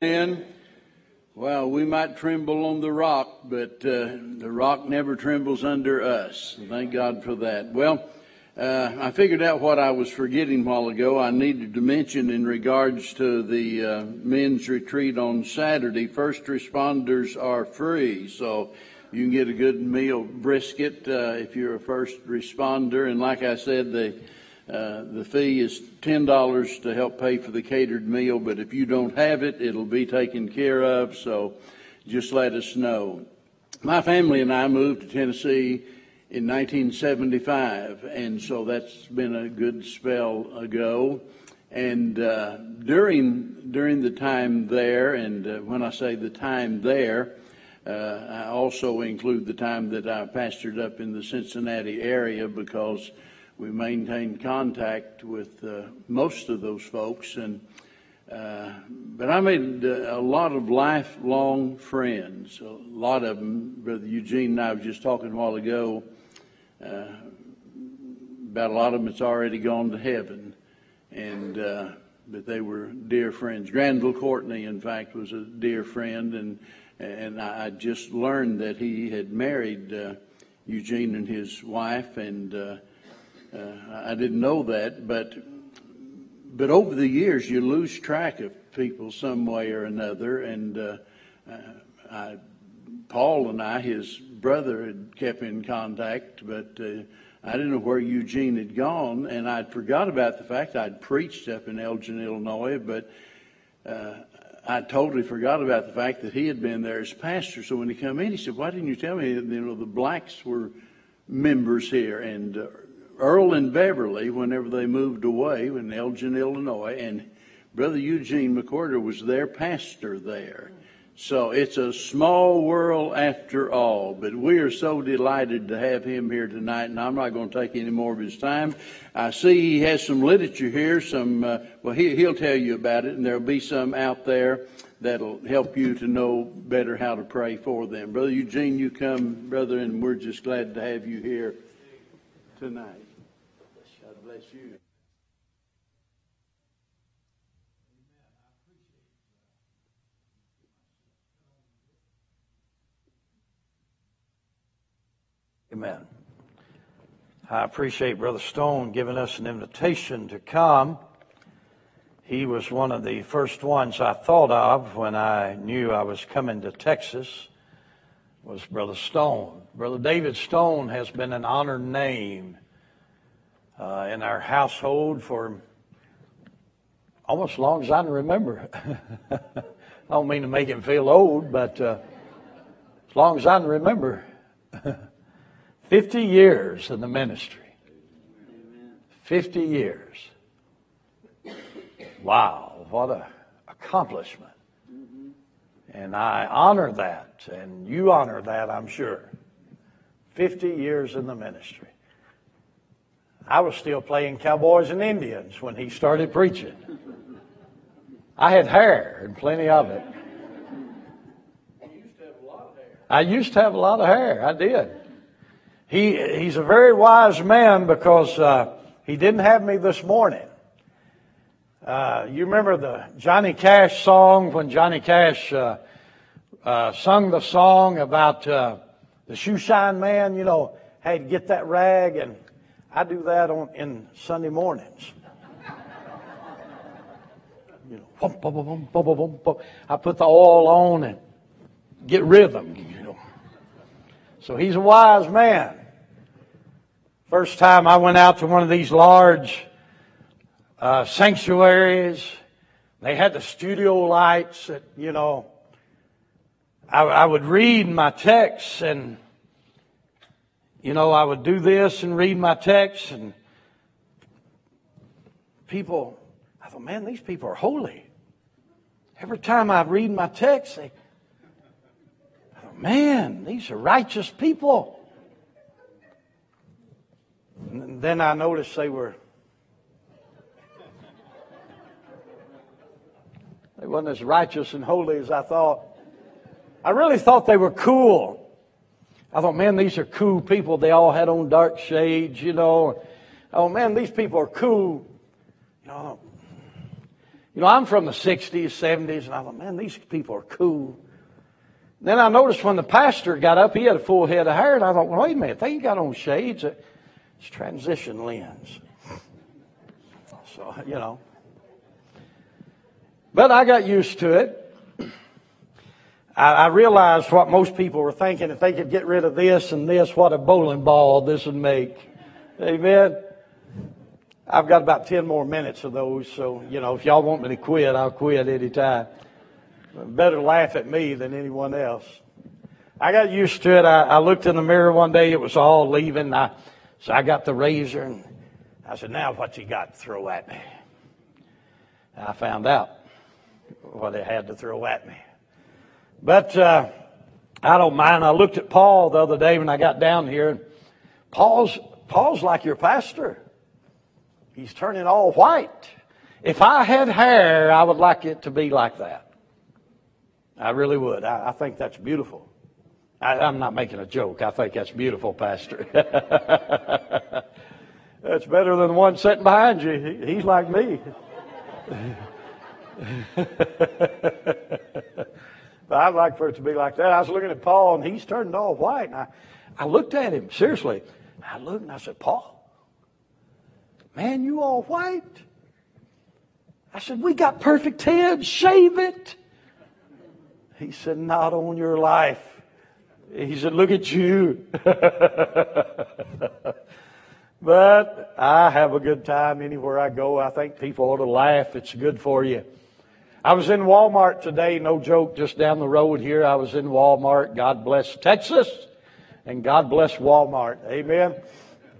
in, well, we might tremble on the rock, but uh, the rock never trembles under us. Thank God for that. Well, uh, I figured out what I was forgetting a while ago. I needed to mention in regards to the uh, men's retreat on Saturday. First responders are free, so you can get a good meal brisket uh, if you're a first responder. And like I said, the uh, the fee is $10 to help pay for the catered meal, but if you don't have it, it'll be taken care of, so just let us know. My family and I moved to Tennessee in 1975, and so that's been a good spell ago. And uh, during during the time there, and uh, when I say the time there, uh, I also include the time that I pastored up in the Cincinnati area because we maintained contact with uh, most of those folks, and uh, but I made uh, a lot of lifelong friends. A lot of them, Brother Eugene and I was just talking a while ago uh, about a lot of them that's already gone to heaven, and uh, but they were dear friends. Granville Courtney, in fact, was a dear friend, and and I just learned that he had married uh, Eugene and his wife, and I didn't know that, but but over the years you lose track of people some way or another, and uh, uh, I, Paul and I, his brother, had kept in contact, but uh, I didn't know where Eugene had gone, and I'd forgot about the fact I'd preached up in Elgin, Illinois, but uh, I totally forgot about the fact that he had been there as pastor. So when he came in, he said, "Why didn't you tell me? You know, the blacks were members here, and uh, Earl and Beverly, whenever they moved away in Elgin, Illinois, and Brother Eugene McWhorter was their pastor there. So it's a small world after all, but we are so delighted to have him here tonight, and I'm not going to take any more of his time. I see he has some literature here, some, uh, well, he, he'll tell you about it, and there'll be some out there that'll help you to know better how to pray for them. Brother Eugene, you come, brother, and we're just glad to have you here tonight. Amen. I appreciate Brother Stone giving us an invitation to come. He was one of the first ones I thought of when I knew I was coming to Texas was Brother Stone. Brother David Stone has been an honored name uh, in our household for almost as long as I can remember. I don't mean to make him feel old, but uh, as long as I can remember. 50 years in the ministry. 50 years. Wow, what an accomplishment. And I honor that, and you honor that, I'm sure. 50 years in the ministry. I was still playing cowboys and Indians when he started preaching. I had hair, and plenty of it. I used to have a lot of hair. I did. He, he's a very wise man because uh, he didn't have me this morning. Uh, you remember the Johnny Cash song when Johnny Cash uh, uh sung the song about uh, the shoe shine man? You know, had to get that rag, and I do that on in Sunday mornings. You know, I put the oil on and get rhythm. You know, so he's a wise man. First time I went out to one of these large uh, sanctuaries, they had the studio lights that, you know, I, I would read my texts and, you know, I would do this and read my texts and people, I thought, man, these people are holy. Every time I read my text, they, I thought, man, these are righteous people. And then I noticed they were they weren't as righteous and holy as I thought. I really thought they were cool. I thought, man, these are cool people. They all had on dark shades, you know. Oh man, these people are cool. You know, You know, I'm from the 60s, 70s, and I thought, man, these people are cool. Then I noticed when the pastor got up, he had a full head of hair, and I thought, well, wait a minute, they ain't got on shades. It's transition lens. So, you know. But I got used to it. I, I realized what most people were thinking. If they could get rid of this and this, what a bowling ball this would make. Amen. I've got about 10 more minutes of those, so, you know, if y'all want me to quit, I'll quit any time. Better laugh at me than anyone else. I got used to it. I, I looked in the mirror one day, it was all leaving. I, so I got the razor and I said, now what you got to throw at me? And I found out what they had to throw at me. But, uh, I don't mind. I looked at Paul the other day when I got down here. Paul's, Paul's like your pastor. He's turning all white. If I had hair, I would like it to be like that. I really would. I, I think that's beautiful. I, I'm not making a joke. I think that's beautiful, Pastor. that's better than the one sitting behind you. He, he's like me. but I'd like for it to be like that. I was looking at Paul, and he's turned all white. And I, I looked at him, seriously. I looked and I said, Paul, Man, you all white. I said, We got perfect heads, shave it. He said, Not on your life. He said, Look at you. but I have a good time anywhere I go. I think people ought to laugh. It's good for you. I was in Walmart today, no joke, just down the road here. I was in Walmart. God bless Texas and God bless Walmart. Amen.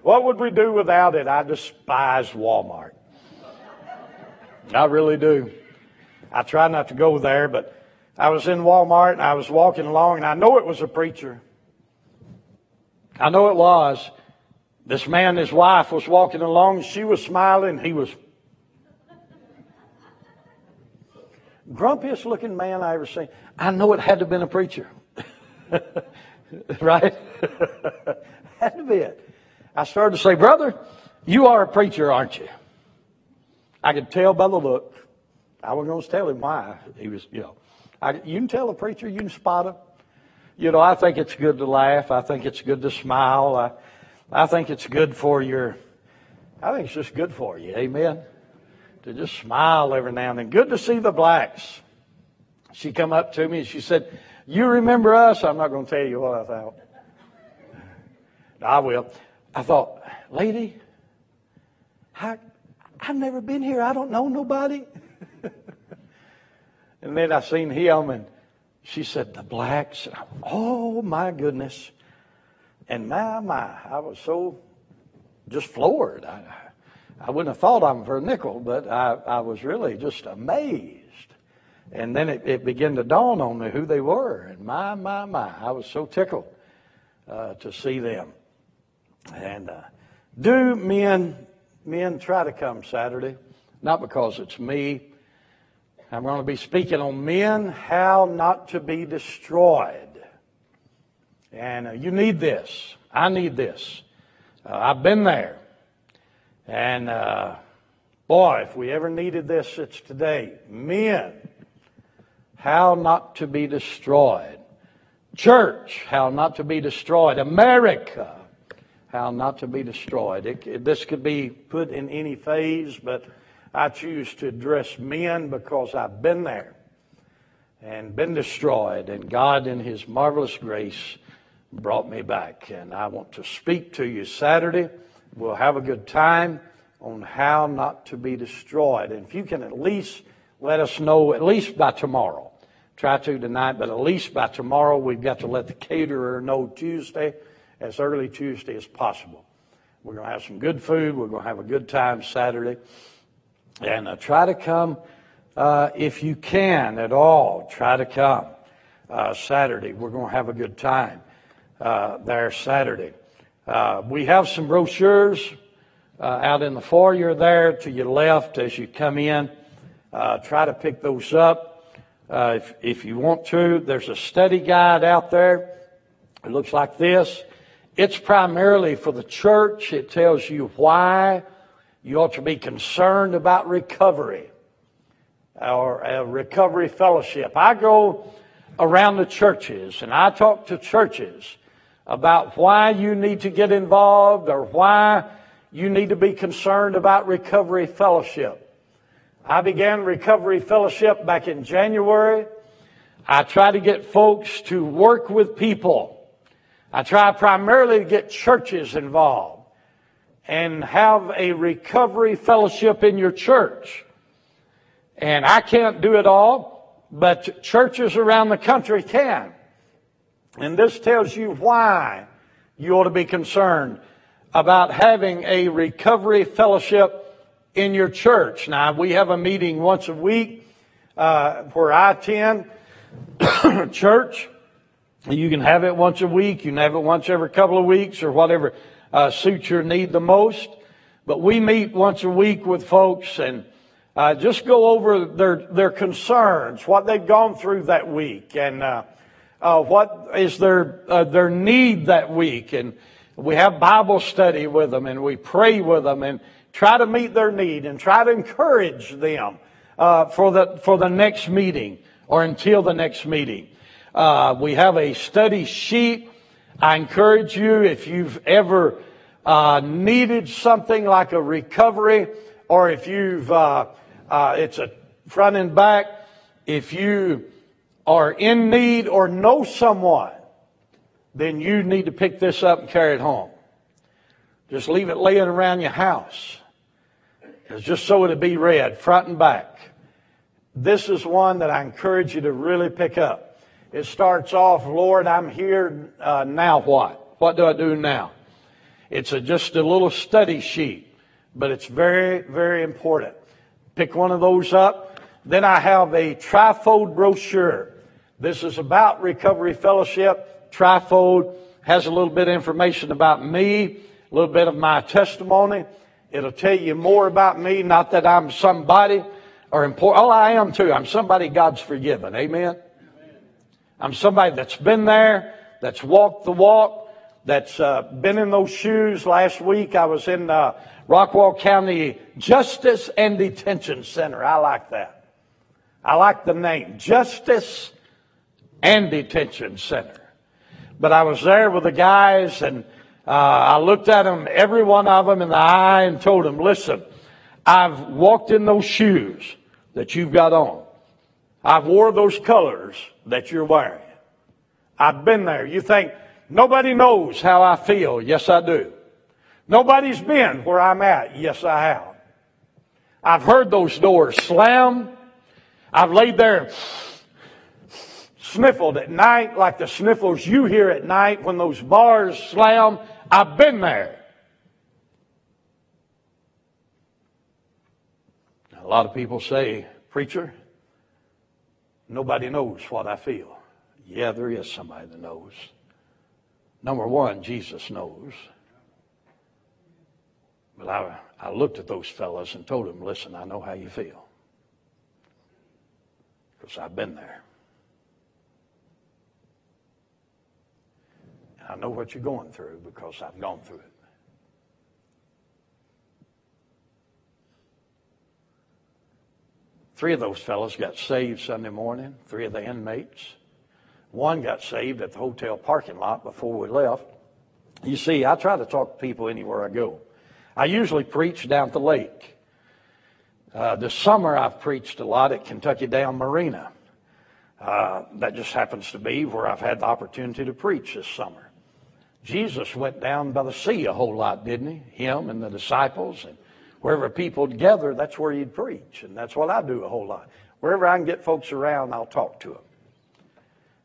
What would we do without it? I despise Walmart. I really do. I try not to go there, but I was in Walmart and I was walking along and I know it was a preacher. I know it was. This man his wife was walking along. She was smiling. He was grumpiest looking man I ever seen. I know it had to have been a preacher. right? had to be it. I started to say, brother, you are a preacher, aren't you? I could tell by the look. I was going to tell him why he was, you know. I, you can tell a preacher, you can spot him. You know, I think it's good to laugh. I think it's good to smile. I, I think it's good for your, I think it's just good for you. Amen. To just smile every now and then. Good to see the blacks. She come up to me and she said, you remember us? I'm not going to tell you what I thought. I will. I thought, lady, I, I've never been here. I don't know nobody. and then I seen him and she said, the blacks. Oh my goodness. And my, my, I was so just floored. I, I wouldn't have thought of them for a nickel, but I, I was really just amazed. And then it, it began to dawn on me who they were. And my, my, my, I was so tickled uh, to see them. And uh, do men men try to come Saturday? Not because it's me. I'm going to be speaking on men how not to be destroyed. And uh, you need this. I need this. Uh, I've been there. And uh, boy, if we ever needed this, it's today. Men, how not to be destroyed. Church, how not to be destroyed. America, how not to be destroyed. It, it, this could be put in any phase, but I choose to address men because I've been there and been destroyed, and God, in His marvelous grace, brought me back. And I want to speak to you Saturday. We'll have a good time on how not to be destroyed. And if you can at least let us know, at least by tomorrow, try to tonight, but at least by tomorrow, we've got to let the caterer know Tuesday as early Tuesday as possible. We're going to have some good food. We're going to have a good time Saturday. And uh, try to come uh, if you can at all. Try to come uh, Saturday. We're going to have a good time uh, there Saturday. Uh, we have some brochures uh, out in the foyer there to your left as you come in. try to pick those up if, if you want to. There's a study guide out there. It looks like this. It's primarily for the church. It tells you why you ought to be concerned about recovery. or a recovery fellowship. I go around the churches and I talk to churches about why you need to get involved or why you need to be concerned about recovery fellowship. I began recovery fellowship back in January. I try to get folks to work with people. I try primarily to get churches involved and have a recovery fellowship in your church. And I can't do it all, but churches around the country can. And this tells you why you ought to be concerned about having a recovery fellowship in your church. Now, we have a meeting once a week uh, where I attend church. You can have it once a week. You can have it once every couple of weeks or whatever uh, suits your need the most. But we meet once a week with folks and uh, just go over their their concerns, what they've gone through that week, and uh, uh, what is their uh, their need that week. And we have Bible study with them, and we pray with them, and try to meet their need, and try to encourage them uh, for the for the next meeting or until the next meeting. Uh, we have a study sheet. I encourage you if you've ever needed something like a recovery, or if you've uh, it's a front and back. If you are in need or know someone, then you need to pick this up and carry it home. Just leave it laying around your house. It's just so it'll be read, front and back. This is one that I encourage you to really pick up. It starts off, Lord, I'm here, uh, now what? What do I do now? It's a, just a little study sheet, but it's very, very important. Pick one of those up. Then I have a trifold brochure. This is about Recovery Fellowship. Trifold has a little bit of information about me, a little bit of my testimony. It'll tell you more about me, not that I'm somebody or important. Oh, I am too. I'm somebody God's forgiven. Amen. I'm somebody that's been there, that's walked the walk, that's uh, been in those shoes. Last week I was in uh, Rockwall County Justice and Detention Center. I like that. I like the name. Justice and Detention Center. But I was there with the guys and uh, I looked at them, every one of them in the eye and told them, listen, I've walked in those shoes that you've got on. I've wore those colors that you're wearing. I've been there. You think nobody knows how I feel. Yes, I do. Nobody's been where I'm at. Yes, I have. I've heard those doors slam. I've laid there sniffled at night like the sniffles you hear at night when those bars slam. I've been there. A lot of people say, Preacher, nobody knows what I feel. Yeah, there is somebody that knows. Number one, Jesus knows. But I, I looked at those fellows and told them, listen, I know how you feel. Because I've been there. I know what you're going through because I've gone through it. Three of those fellows got saved Sunday morning, three of the inmates. One got saved at the hotel parking lot before we left. You see, I try to talk to people anywhere I go. I usually preach down at the lake. Uh, this summer I've preached a lot at Kentucky Dam Marina. Uh, that just happens to be where I've had the opportunity to preach this summer. Jesus went down by the sea a whole lot, didn't he? Him and the disciples and wherever people gather, that's where he'd preach. And that's what I do a whole lot. Wherever I can get folks around, I'll talk to them.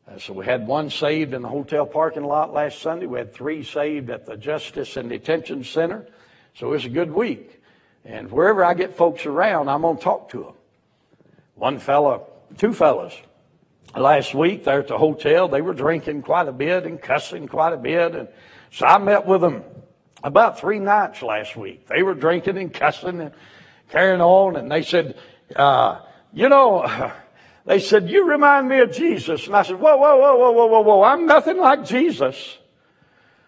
Uh, so we had one saved in the hotel parking lot last Sunday. We had three saved at the Justice and Detention Center. So it's a good week. And wherever I get folks around, I'm going to talk to them. One fellow, two fellows, last week there at the hotel, they were drinking quite a bit and cussing quite a bit. And so I met with them about three nights last week. They were drinking and cussing and carrying on. And they said, uh, you know, they said, you remind me of Jesus. And I said, whoa, whoa, whoa, whoa, whoa, whoa, whoa. I'm nothing like Jesus.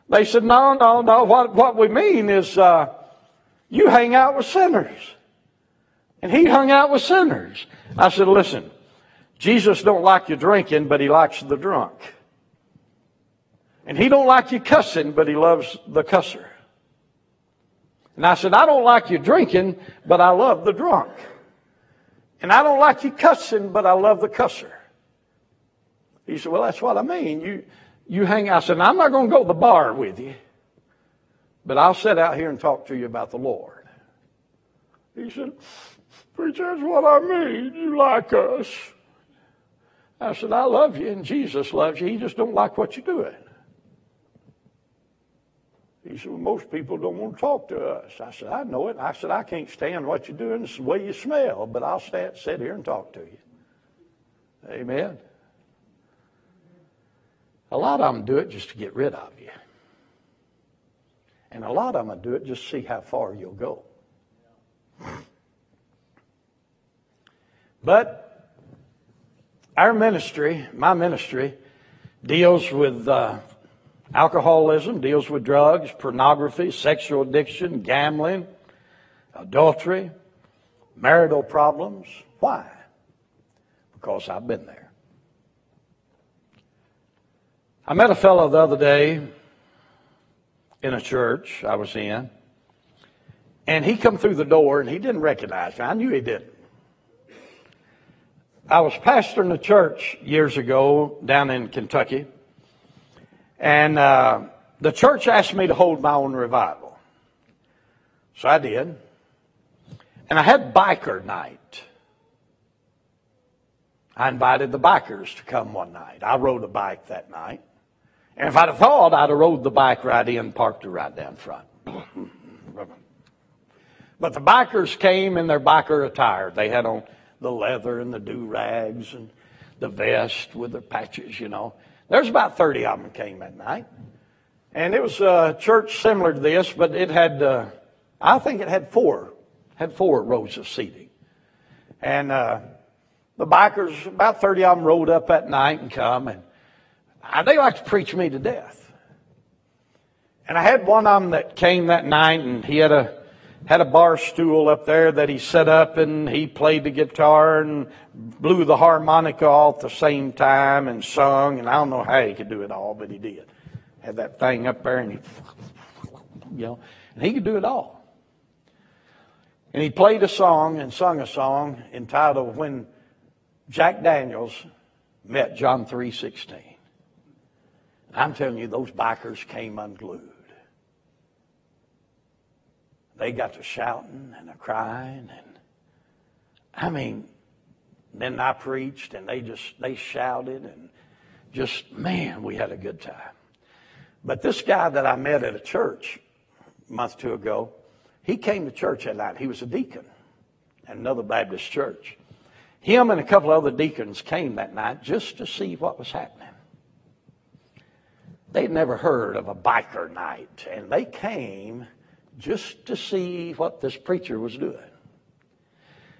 They said, no, no, no. What, what we mean is, uh, you hang out with sinners. And he hung out with sinners. I said, listen, Jesus don't like you drinking, but he likes the drunk. And he don't like you cussing, but he loves the cusser. And I said, I don't like you drinking, but I love the drunk. And I don't like you cussing, but I love the cusser. He said, well, that's what I mean. You, you hang out. I said, I'm not going to go to the bar with you, but I'll sit out here and talk to you about the Lord. He said, Preacher, that's what I mean. You like us. I said, I love you and Jesus loves you. He just don't like what you're doing. He said, well, most people don't want to talk to us. I said, I know it. I said, I can't stand what you're doing. The way you smell, but I'll stand, sit here and talk to you. Amen. A lot of them do it just to get rid of you. And a lot of them do it just to see how far you'll go. But our ministry, my ministry, deals with uh, alcoholism, deals with drugs, pornography, sexual addiction, gambling, adultery, marital problems. Why? Because I've been there. I met a fellow the other day in a church I was in, and he come through the door and he didn't recognize me. I knew he didn't. I was pastoring a church years ago down in Kentucky, and uh, the church asked me to hold my own revival. So I did. And I had biker night. I invited the bikers to come one night. I rode a bike that night. And if I'd have thought, I'd have rode the bike right in, parked it right down front. But the bikers came in their biker attire. They had on the leather and the do rags and the vest with the patches, you know. There's about 30 of them came that night. And it was a church similar to this, but it had, uh, I think it had four, had four rows of seating. And, uh, the bikers, about 30 of them rode up that night and come and they like to preach me to death. And I had one of them that came that night and he had a, had a bar stool up there that he set up and he played the guitar and blew the harmonica all at the same time and sung and I don't know how he could do it all, but he did. Had that thing up there and he, you know, and he could do it all. And he played a song and sung a song entitled When Jack Daniels Met John 3.16. I'm telling you, those bikers came unglued. They got to shouting and a crying and I mean, then I preached and they just they shouted and just man, we had a good time. But this guy that I met at a church a month or two ago, he came to church that night. He was a deacon at another Baptist church. Him and a couple other deacons came that night just to see what was happening. They'd never heard of a biker night, and they came just to see what this preacher was doing.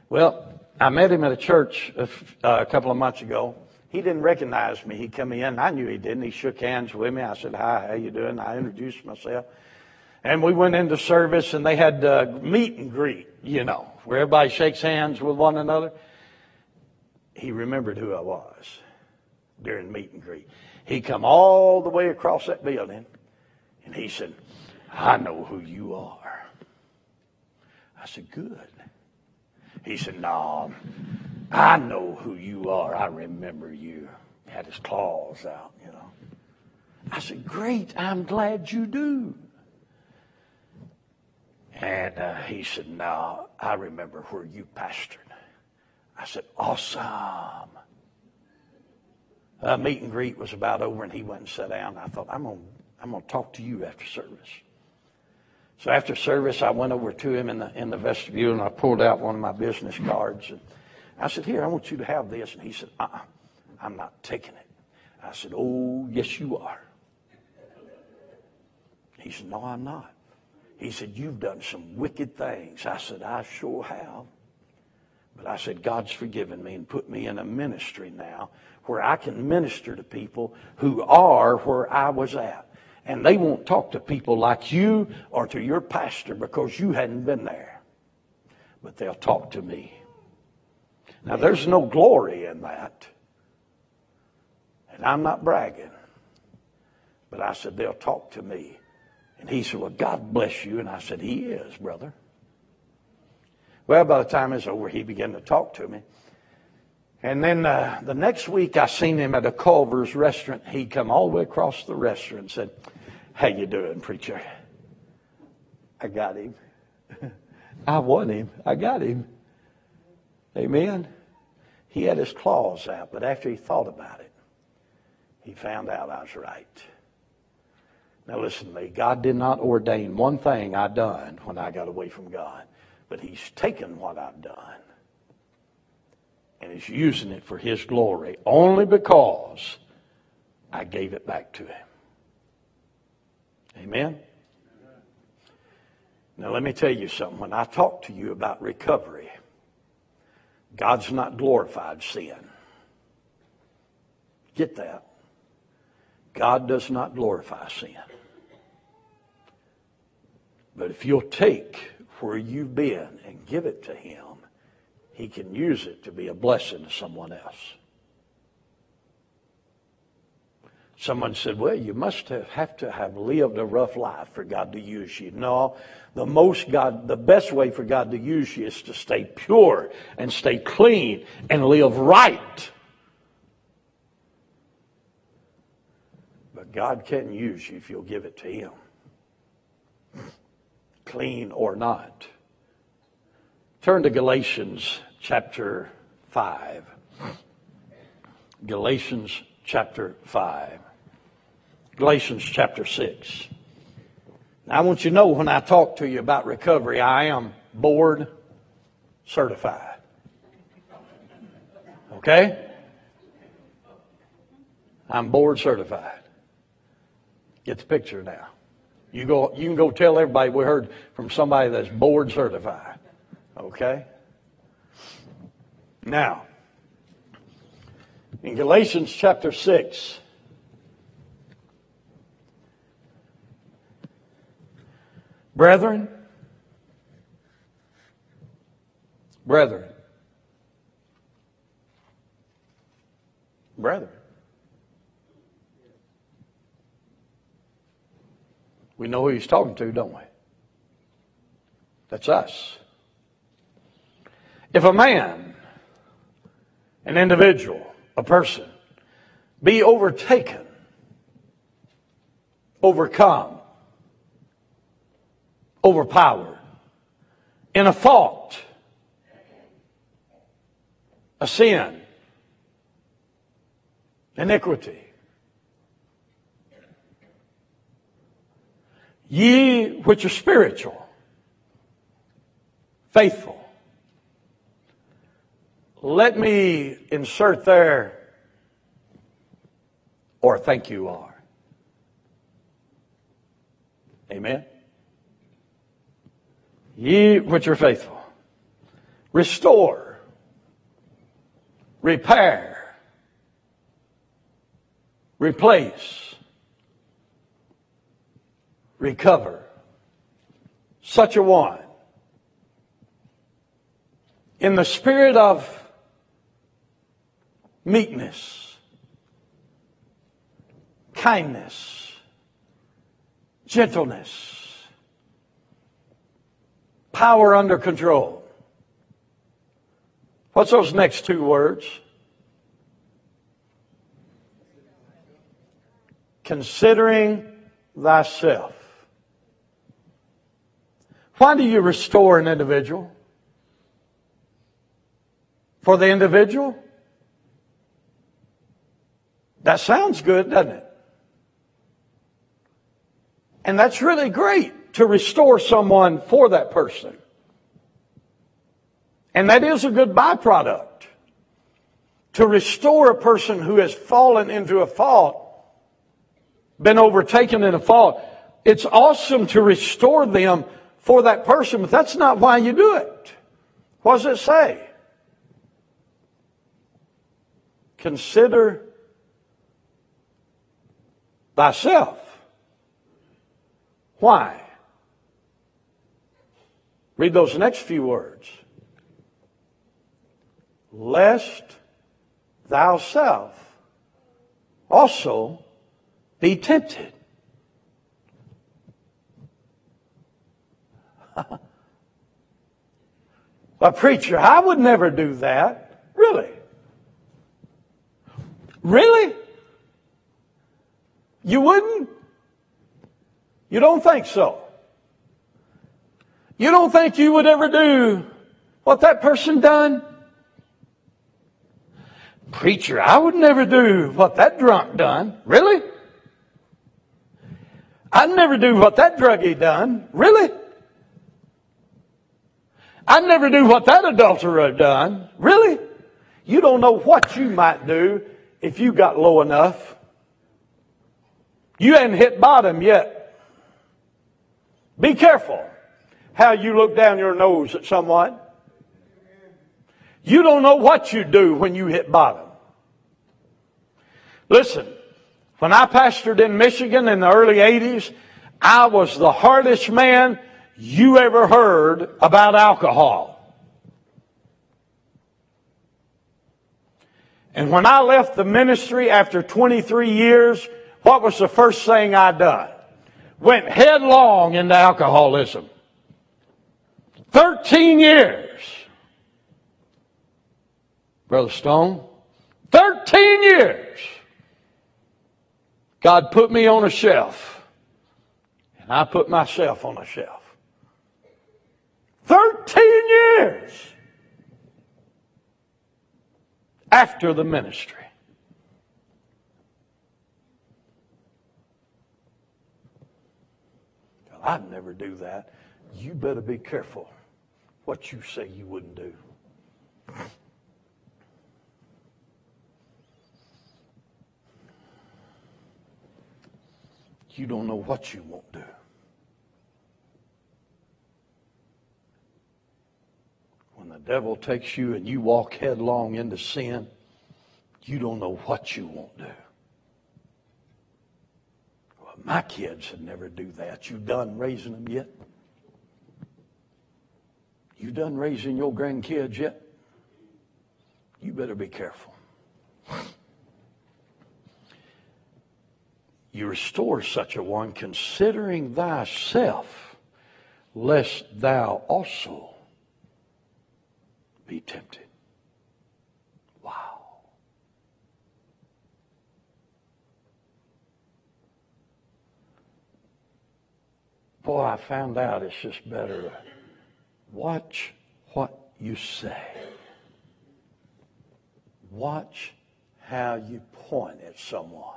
Well, I met him at a church a, uh, a couple of months ago. He didn't recognize me. He come in. I knew he didn't. He shook hands with me. I said, "Hi, how you doing?" I introduced myself, and we went into service. And they had uh, meet and greet, you know, where everybody shakes hands with one another. He remembered who I was during meet and greet. He come all the way across that building, and he said, I know who you are. I said, Good. He said, No, I know who you are. I remember you. Had his claws out, you know. I said, Great. I'm glad you do. And uh, he said, No, I remember where you pastored. I said, Awesome. Uh, meet and greet was about over, and he went and sat down. I thought, I'm going to I'm going to talk to you after service. So after service, I went over to him in the, in the vestibule and I pulled out one of my business cards. And I said, Here, I want you to have this. And he said, Uh uh-uh, I'm not taking it. I said, Oh, yes, you are. He said, No, I'm not. He said, You've done some wicked things. I said, I sure have. But I said, God's forgiven me and put me in a ministry now where I can minister to people who are where I was at and they won't talk to people like you or to your pastor because you hadn't been there. But they'll talk to me Now, there's no glory in that. And I'm not bragging. But I said, they'll talk to me. And he said, well, God bless you. And I said, he is, brother. Well, by the time it's over, he began to talk to me. And then uh, the next week, I seen him at a Culver's restaurant. He come all the way across the restaurant and said, how you doing, preacher? I got him. I won him. I got him. Amen. He had his claws out, but after he thought about it, he found out I was right. Now listen to me. God did not ordain one thing I done when I got away from God, but He's taken what I've done and is using it for His glory only because I gave it back to Him. Amen? Now let me tell you something. When I talk to you about recovery, God's not glorified sin. Get that? God does not glorify sin. But if you'll take where you've been and give it to Him, He can use it to be a blessing to someone else. Someone said, well, you must have, have to have lived a rough life for God to use you. No, the most God, the best way for God to use you is to stay pure and stay clean and live right. But God can use you if you'll give it to Him. Clean or not. Turn to Galatians chapter 5. Galatians chapter 5. Galatians chapter 6. Now, I want you to know when I talk to you about recovery, I am board certified. Okay? I'm board certified. Get the picture now. You go, you can go tell everybody we heard from somebody that's board certified. Okay? Now, in Galatians chapter 6, Brethren, brethren, brethren. We know who he's talking to, don't we? That's us. If a man, an individual, a person, be overtaken, overcome, overpowered in a fault, a sin, iniquity. Ye which are spiritual, faithful. Let me insert there, or think you are. Amen. Ye which are faithful. Restore. Repair. Replace. Recover. Such a one. In the spirit of meekness, kindness, gentleness, power under control. What's those next two words? Considering thyself. Why do you restore an individual? For the individual? That sounds good, doesn't it? And that's really great to restore someone for that person. And that is a good byproduct. To restore a person who has fallen into a fault, been overtaken in a fault, it's awesome to restore them for that person, but that's not why you do it. What does it say? Consider thyself. Why? Read those next few words. lest thou self also be tempted. A preacher, I would never do that. Really? Really? You wouldn't? You don't think so? You don't think you would ever do what that person done? Preacher, I would never do what that drunk done. Really? I'd never do what that druggie done. Really? I'd never do what that adulterer done. Really? You don't know what you might do if you got low enough. You hadn't hit bottom yet. Be careful how you look down your nose at someone. You don't know what you do when you hit bottom. Listen, when I pastored in Michigan in the early 80s, I was the hardest man you ever heard about alcohol. And when I left the ministry after 23 years, what was the first thing I done? Went headlong into alcoholism. 13 years. Brother Stone, 13 years. God put me on a shelf. And I put myself on a shelf. 13 years after the ministry. I'd never do that. You better be careful what you say you wouldn't do. You don't know what you won't do. When the devil takes you and you walk headlong into sin, you don't know what you won't do. My kids would never do that. You done raising them yet? You done raising your grandkids yet? You better be careful. You restore such a one, considering thyself, lest thou also be tempted. Wow. Boy, I found out it's just better to watch what you say. Watch how you point at someone.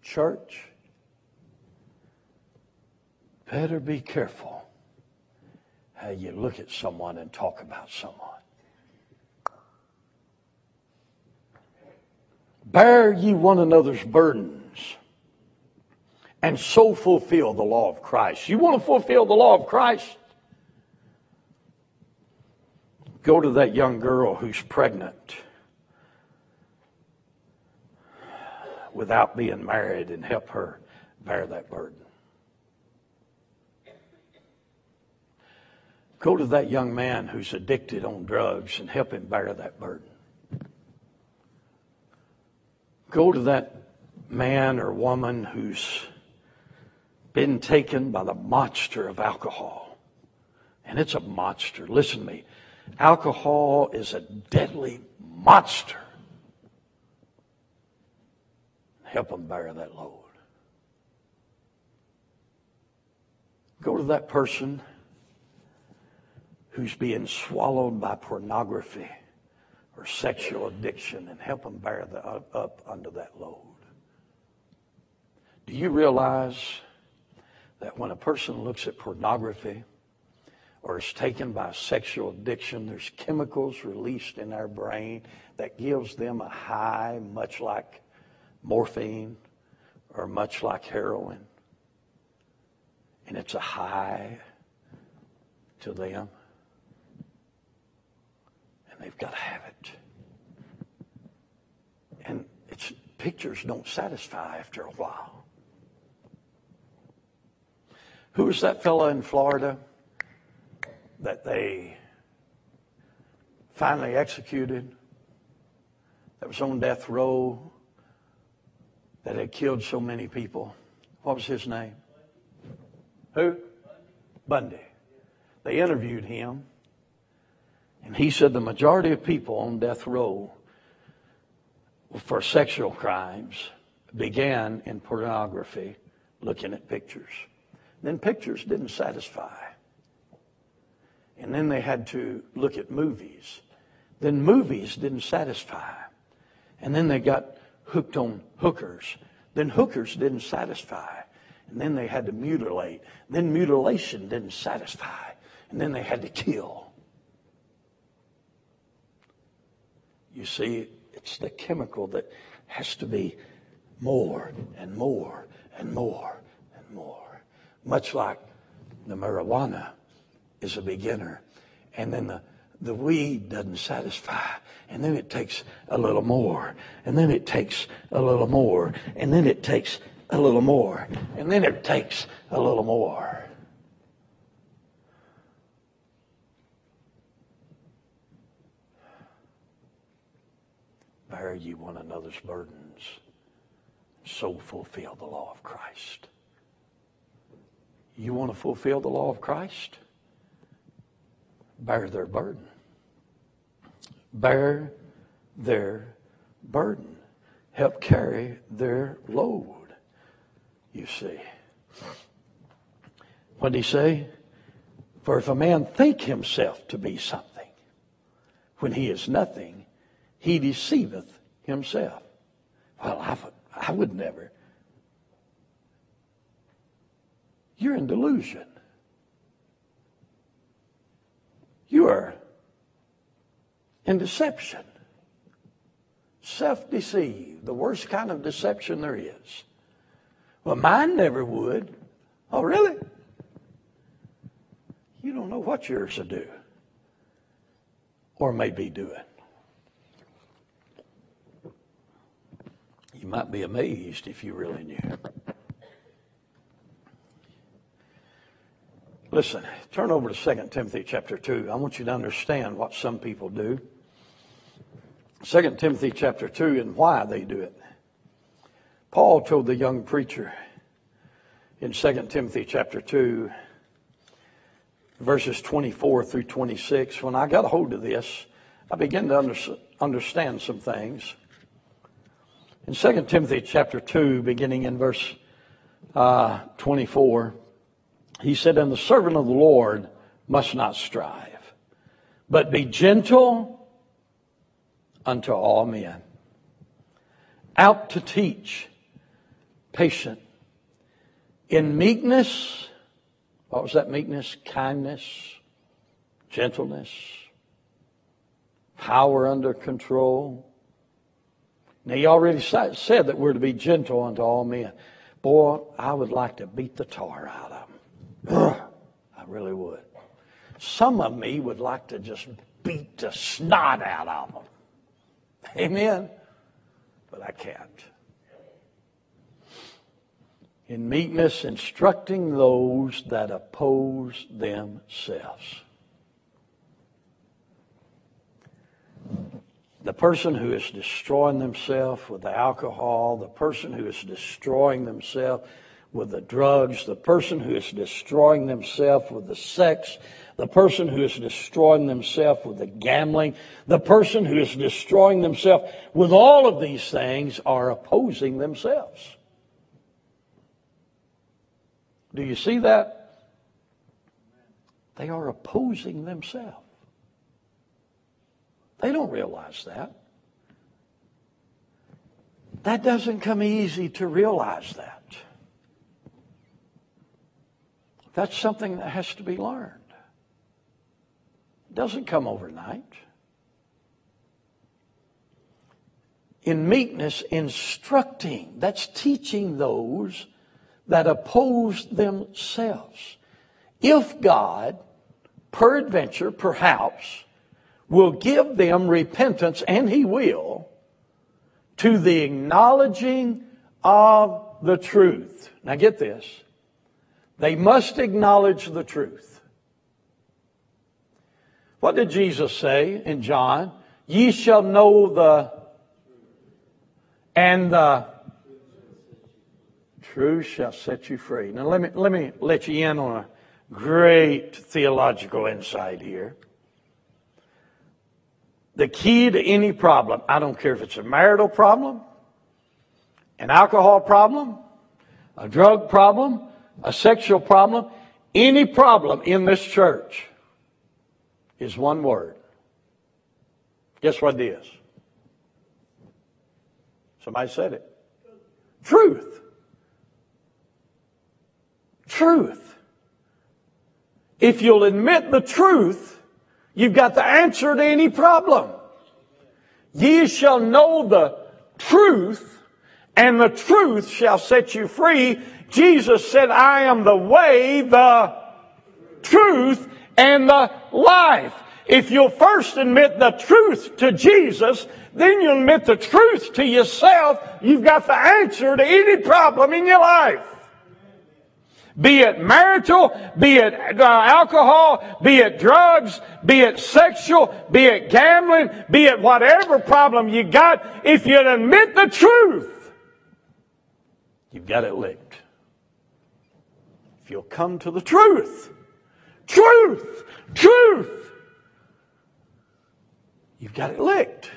Church, better be careful how you look at someone and talk about someone. Bear ye one another's burdens and so fulfill the law of Christ. You want to fulfill the law of Christ? Go to that young girl who's pregnant without being married and help her bear that burden. Go to that young man who's addicted on drugs and help him bear that burden. Go to that man or woman who's been taken by the monster of alcohol. And it's a monster. Listen to me. Alcohol is a deadly monster. Help them bear that load. Go to that person who's being swallowed by pornography or sexual addiction and help them bear the, up, up under that load. Do you realize that when a person looks at pornography or is taken by sexual addiction, there's chemicals released in their brain that gives them a high, much like morphine or much like heroin. And it's a high to them And they've got to have it. And it's pictures don't satisfy after a while. Who was that fellow in Florida that they finally executed, that was on death row, that had killed so many people. What was his name? Who? Bundy. They interviewed him, and he said the majority of people on death row for sexual crimes began in pornography, looking at pictures. Then pictures didn't satisfy. And then they had to look at movies. Then movies didn't satisfy. And then they got hooked on hookers. Then hookers didn't satisfy. And then they had to mutilate. Then mutilation didn't satisfy. And then they had to kill. You see, it's the chemical that has to be more and more and more and more. Much like the marijuana is a beginner. And then the, the weed doesn't satisfy. And then it takes a little more. And then it takes a little more. And then it takes a little more. And then it takes a little more. Bear ye one another's burdens, so fulfill the law of Christ. You want to fulfill the law of Christ? Bear their burden. Bear their burden. Help carry their load, you see. What did he say? For if a man think himself to be something, when he is nothing, he deceiveth himself. Well, I would, I would never. You're in delusion. You are in deception. Self deceived, the worst kind of deception there is. Well, mine never would. Oh, really? You don't know what yours will do or may be doing. You might be amazed if you really knew. Listen, turn over to 2 Timothy chapter 2. I want you to understand what some people do. 2 Timothy chapter 2 and why they do it. Paul told the young preacher in 2 Timothy chapter 2, verses 24 through 26, when I got a hold of this, I began to under, understand some things. In 2 Timothy chapter 2, beginning in verse uh, 24, he said, And the servant of the Lord must not strive, but be gentle unto all men, out to teach, patient, in meekness. What was that meekness? Kindness, gentleness, power under control. Now, he already said that we're to be gentle unto all men. Boy, I would like to beat the tar out of I really would. Some of me would like to just beat the snot out of them. Amen. But I can't. In meekness, instructing those that oppose themselves. The person who is destroying themselves with the alcohol, the person who is destroying themselves with the drugs, the person who is destroying themselves with the sex, the person who is destroying themselves with the gambling, the person who is destroying themselves with all of these things are opposing themselves. Do you see that? They are opposing themselves. They don't realize that. That doesn't come easy to realize that. That's something that has to be learned. It doesn't come overnight. In meekness, instructing, that's teaching those that oppose themselves. If God, peradventure, perhaps, will give them repentance, and He will, to the acknowledging of the truth. Now get this. They must acknowledge the truth. What did Jesus say in John? Ye shall know the and the truth shall set you free. Now let me let me let you in on a great theological insight here. The key to any problem, I don't care if it's a marital problem, an alcohol problem, a drug problem, a sexual problem, any problem in this church is one word. Guess what it is? Somebody said it. Truth. Truth. If you'll admit the truth, you've got the answer to any problem. Ye shall know the truth, and the truth shall set you free. Jesus said, I am the way, the truth, and the life. If you'll first admit the truth to Jesus, then you'll admit the truth to yourself. You've got the answer to any problem in your life. Be it marital, be it uh, alcohol, be it drugs, be it sexual, be it gambling, be it whatever problem you got, if you admit the truth, you've got it licked. You'll come to the truth, truth, truth, you've got it licked.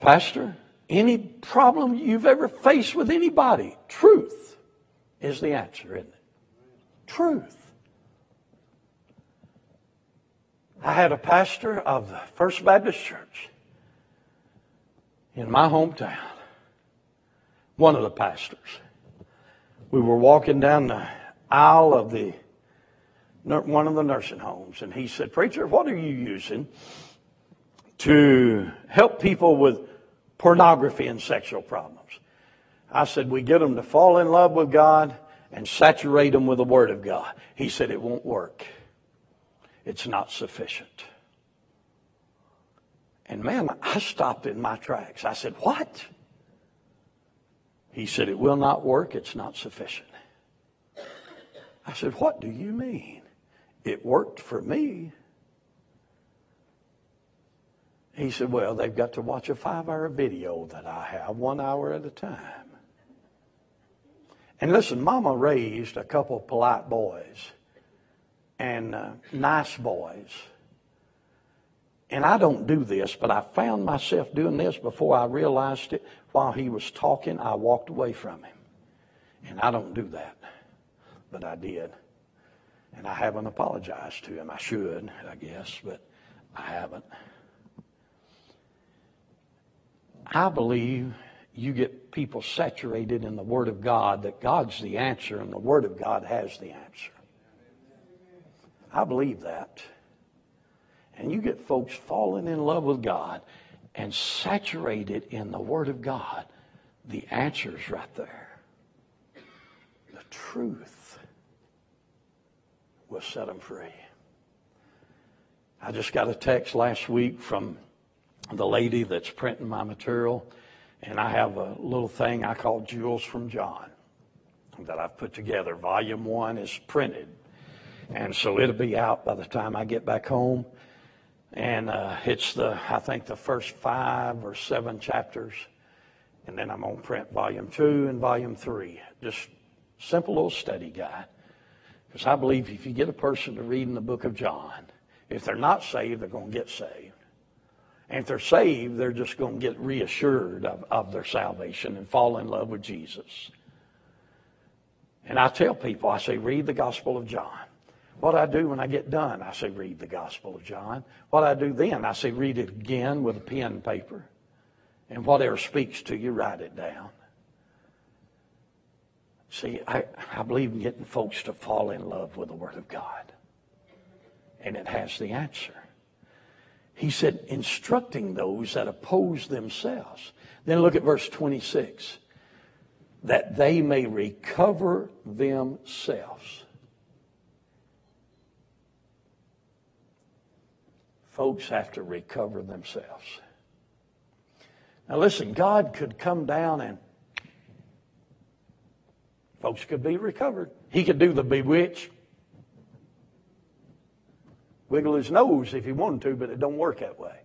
Pastor, any problem you've ever faced with anybody, truth is the answer, isn't it? Truth. I had a pastor of the First Baptist Church in my hometown, one of the pastors. We were walking down the aisle of the one of the nursing homes, and he said, "Preacher, what are you using to help people with pornography and sexual problems. I said, we get them to fall in love with God and saturate them with the Word of God. He said, it won't work. It's not sufficient. And man, I stopped in my tracks. I said, what? He said, it will not work. It's not sufficient. I said, what do you mean? It worked for me. He said, Well, they've got to watch a five hour video that I have, one hour at a time. And listen, Mama raised a couple of polite boys and uh, nice boys. And I don't do this, but I found myself doing this before I realized it. While he was talking, I walked away from him. And I don't do that. But I did. And I haven't apologized to him. I should, I guess, but I haven't. I believe you get people saturated in the Word of God, that God's the answer and the Word of God has the answer. I believe that. And you get folks falling in love with God and saturated in the Word of God. The answer's right there. The truth will set them free. I just got a text last week from the lady that's printing my material, and I have a little thing I call Jewels from John that I've put together. Volume one is printed, and so it'll be out by the time I get back home. And uh, it's the I think the first five or seven chapters, and then I'm gonna print volume two and volume three. Just simple little study guide. Because I believe if you get a person to read in the book of John, if they're not saved, they're going to get saved. And if they're saved, they're just going to get reassured of, of their salvation and fall in love with Jesus. And I tell people, I say, read the Gospel of John. What I do when I get done, I say, read the Gospel of John. What I do then, I say, read it again with a pen and paper. And whatever speaks to you, write it down. See, I, I believe in getting folks to fall in love with the Word of God. And it has the answer. He said, instructing those that oppose themselves. Then look at verse 26. That they may recover themselves. Folks have to recover themselves. Now listen, God could come down and folks could be recovered. He could do the bewitch, wiggle his nose if he wanted to, but it don't work that way.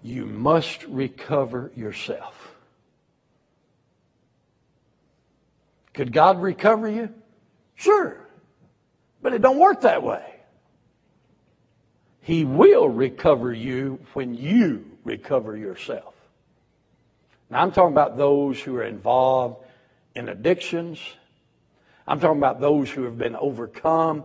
You must recover yourself. Could God recover you? Sure. But it don't work that way. He will recover you when you recover yourself. Now I'm talking about those who are involved in addictions. I'm talking about those who have been overcome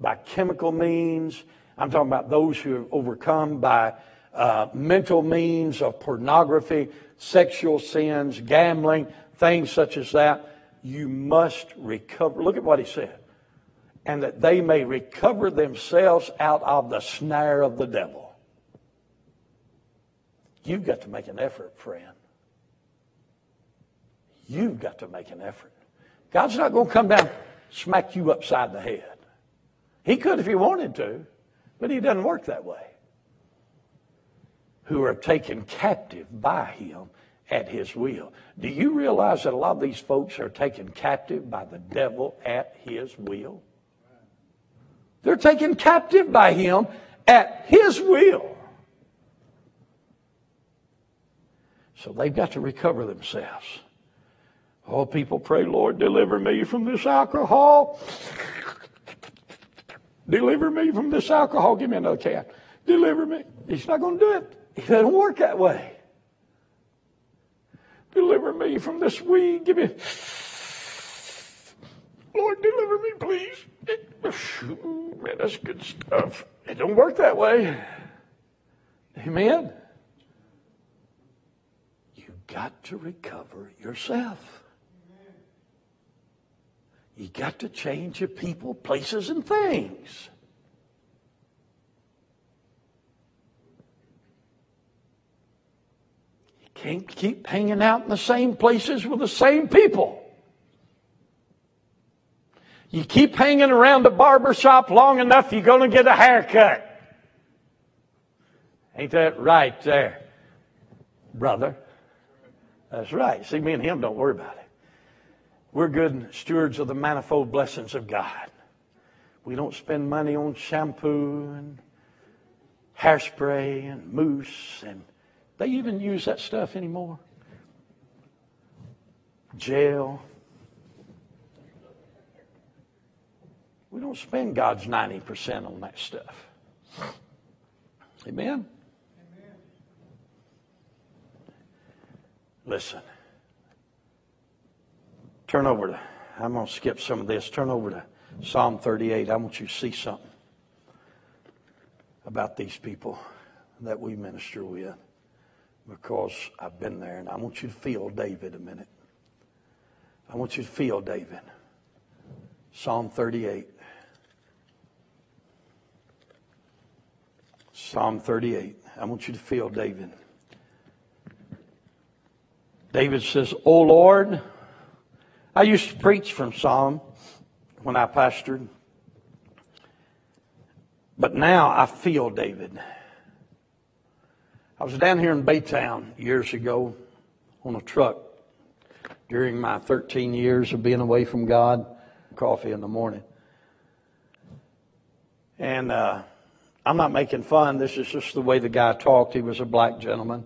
by chemical means. I'm talking about those who have overcome by uh, mental means of pornography, sexual sins, gambling, things such as that. You must recover. Look at what he said. And that they may recover themselves out of the snare of the devil. You've got to make an effort, friend. You've got to make an effort. God's not going to come down smack you upside the head. He could if he wanted to, but he doesn't work that way. Who are taken captive by him at his will. Do you realize that a lot of these folks are taken captive by the devil at his will? They're taken captive by him at his will. So they've got to recover themselves. Oh, people pray, Lord, deliver me from this alcohol. Deliver me from this alcohol. Give me another can. Deliver me. He's not going to do it. It doesn't work that way. Deliver me from this weed. Give me. Lord, deliver me, please. Man, that's good stuff. It don't work that way. Amen. You got to recover yourself. You got to change your people, places, and things. You can't keep hanging out in the same places with the same people. You keep hanging around the barber shop long enough, you're going to get a haircut. Ain't that right there, brother? That's right. See, me and him don't worry about it. We're good stewards of the manifold blessings of God. We don't spend money on shampoo and hairspray and mousse, and they even use that stuff anymore. Gel. We don't spend God's 90% on that stuff. Amen? Amen? Listen. Turn over to, I'm going to skip some of this. Turn over to Psalm 38. I want you to see something about these people that we minister with because I've been there and I want you to feel David a minute. I want you to feel David. Psalm 38. Psalm 38. I want you to feel David. David says, O Lord, I used to preach from Psalm when I pastored. But now I feel David. I was down here in Baytown years ago on a truck during my 13 years of being away from God, coffee in the morning. And uh, I'm not making fun. This is just the way the guy talked. He was a black gentleman.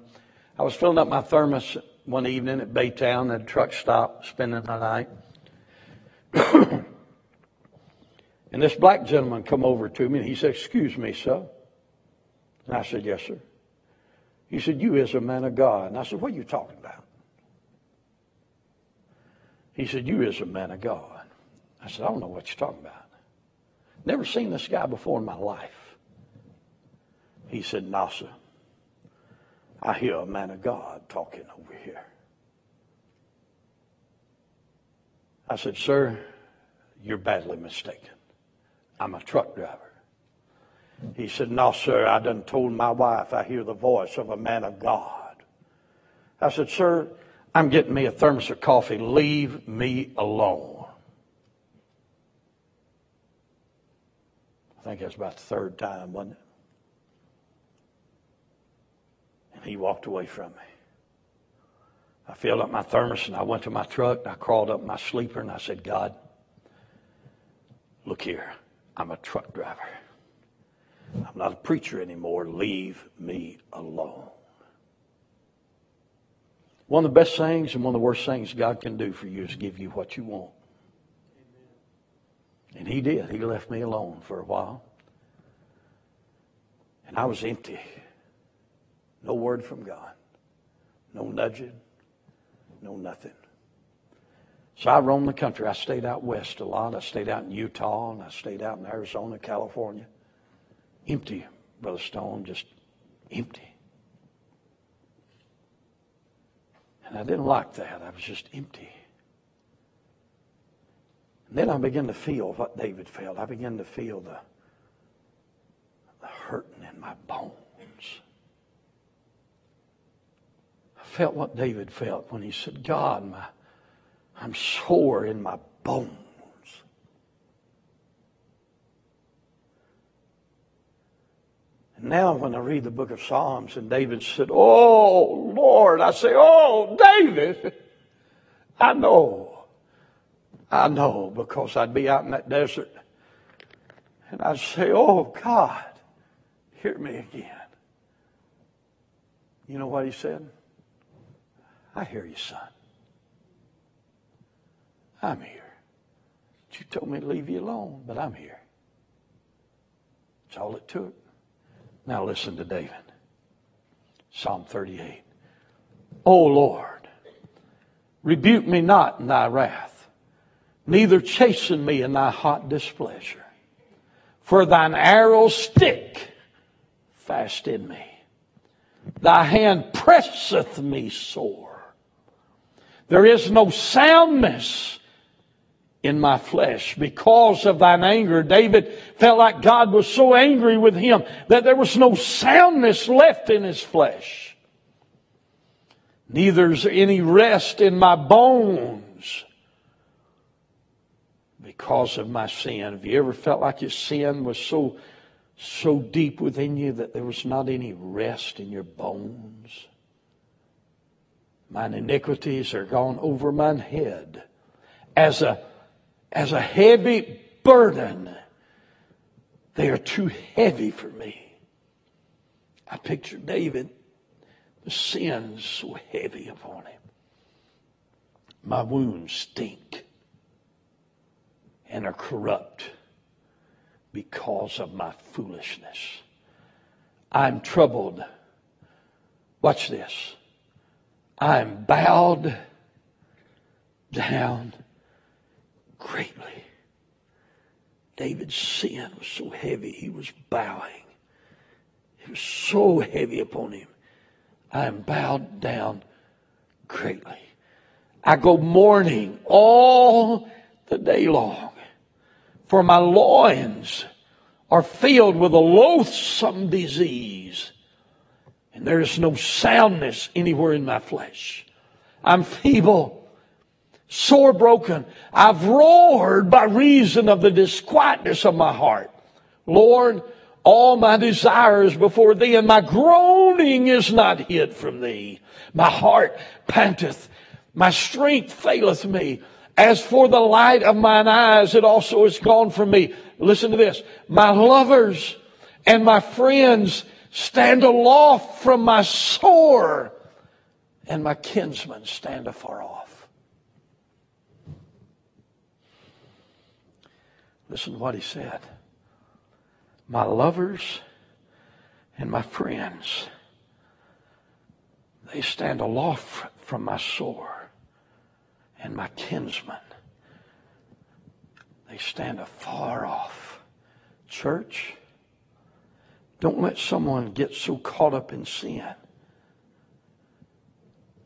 I was filling up my thermos one evening at Baytown at a truck stop, spending the night. and this black gentleman come over to me and he said, excuse me, sir. And I said, yes, sir. He said, you is a man of God. And I said, what are you talking about? He said, you is a man of God. I said, I don't know what you're talking about. Never seen this guy before in my life. He said, Nasa. I hear a man of God talking over here. I said, Sir, you're badly mistaken. I'm a truck driver. He said, No, sir, I done told my wife I hear the voice of a man of God. I said, Sir, I'm getting me a thermos of coffee. Leave me alone. I think that's about the third time, wasn't it? He walked away from me. I filled up my thermos and I went to my truck and I crawled up my sleeper and I said, God, look here. I'm a truck driver. I'm not a preacher anymore. Leave me alone. One of the best things and one of the worst things God can do for you is give you what you want. And He did. He left me alone for a while. And I was empty. No word from God. No nudging. No nothing. So I roamed the country. I stayed out west a lot. I stayed out in Utah and I stayed out in Arizona, California. Empty, Brother Stone, just empty. And I didn't like that. I was just empty. And then I began to feel what David felt. I began to feel the, the hurting in my bones. I felt what David felt when he said, God, my, I'm sore in my bones. And now, when I read the book of Psalms, and David said, Oh, Lord, I say, Oh, David, I know. I know because I'd be out in that desert and I'd say, Oh, God, hear me again. You know what he said? I hear you, son. I'm here. You told me to leave you alone, but I'm here. That's all it took. Now listen to David. Psalm 38. O Lord, rebuke me not in thy wrath, neither chasten me in thy hot displeasure. For thine arrows stick fast in me. Thy hand presseth me sore. There is no soundness in my flesh because of thine anger. David felt like God was so angry with him that there was no soundness left in his flesh. Neither's any rest in my bones because of my sin. Have you ever felt like your sin was so, so deep within you that there was not any rest in your bones? Mine iniquities are gone over mine head as a as a heavy burden. They are too heavy for me. I picture David, the sins so heavy upon him. My wounds stink and are corrupt because of my foolishness. I'm troubled. Watch this. I'm bowed down greatly. David's sin was so heavy, he was bowing. It was so heavy upon him. I am bowed down greatly. I go mourning all the day long, for my loins are filled with a loathsome disease, and there is no soundness anywhere in my flesh. I'm feeble sore broken. I've roared by reason of the disquietness of my heart. Lord, all my desires before thee and my groaning is not hid from thee. My heart panteth. My strength faileth me. As for the light of mine eyes, it also is gone from me. Listen to this. My lovers and my friends stand aloft from my sore and my kinsmen stand afar off. Listen to what he said. My lovers and my friends, they stand aloft from my sore, and my kinsmen, they stand afar off. Church, don't let someone get so caught up in sin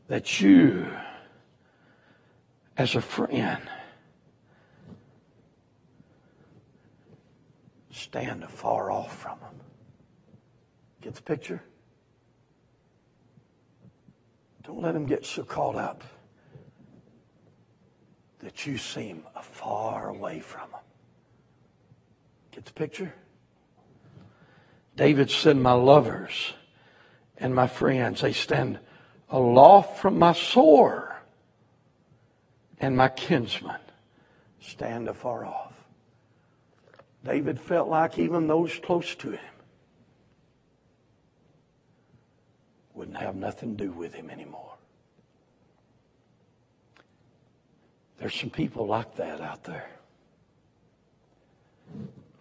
that you, as a friend, stand afar off from them. Get the picture? Don't let them get so caught up that you seem far away from them. Get the picture? David said, My lovers and my friends, they stand aloft from my sword, and my kinsmen stand afar off. David felt like even those close to him wouldn't have nothing to do with him anymore. There's some people like that out there.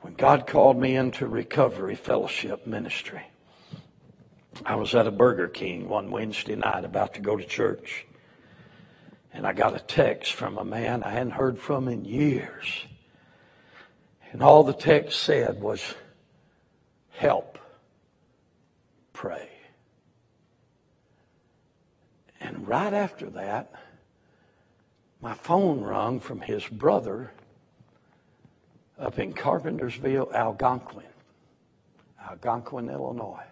When God called me into recovery fellowship ministry, I was at a Burger King one Wednesday night about to go to church. And I got a text from a man I hadn't heard from in years. And all the text said was, help, pray. And right after that, my phone rung from his brother up in Carpentersville, Algonquin, Algonquin, Illinois.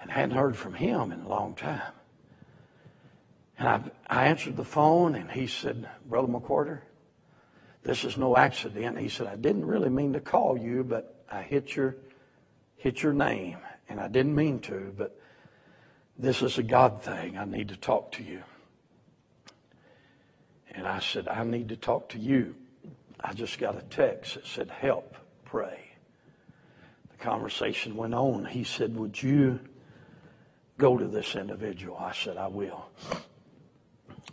And I hadn't heard from him in a long time. And I, I answered the phone, and he said, Brother McWhorter, this is no accident. He said, I didn't really mean to call you, but I hit your, hit your name, and I didn't mean to, but this is a God thing. I need to talk to you. And I said, I need to talk to you. I just got a text that said, help, pray. The conversation went on. He said, Would you go to this individual? I said, I will.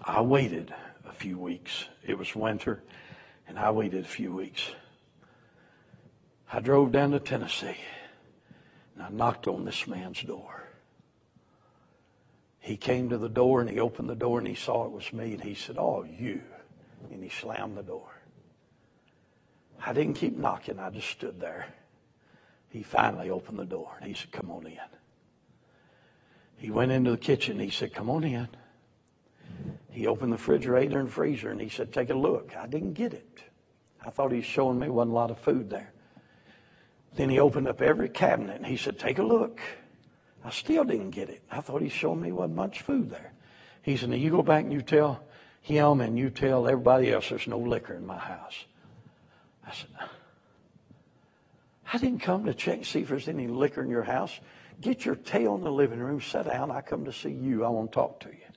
I waited a few weeks. It was winter, and I waited a few weeks. I drove down to Tennessee, and I knocked on this man's door. He came to the door, and he opened the door, and he saw it was me, and he said, Oh, you. And he slammed the door. I didn't keep knocking, I just stood there. He finally opened the door, and he said, Come on in. He went into the kitchen, he said, Come on in. He opened the refrigerator and freezer and he said, Take a look. I didn't get it. I thought he was showing me wasn't a lot of food there. Then he opened up every cabinet and he said, Take a look. I still didn't get it. I thought he was showing me wasn't much food there. He said, Now you go back and you tell him and you tell everybody else there's no liquor in my house. I said, I didn't come to check see if there's any liquor in your house. Get your tail in the living room, sit down. I come to see you. I want to talk to you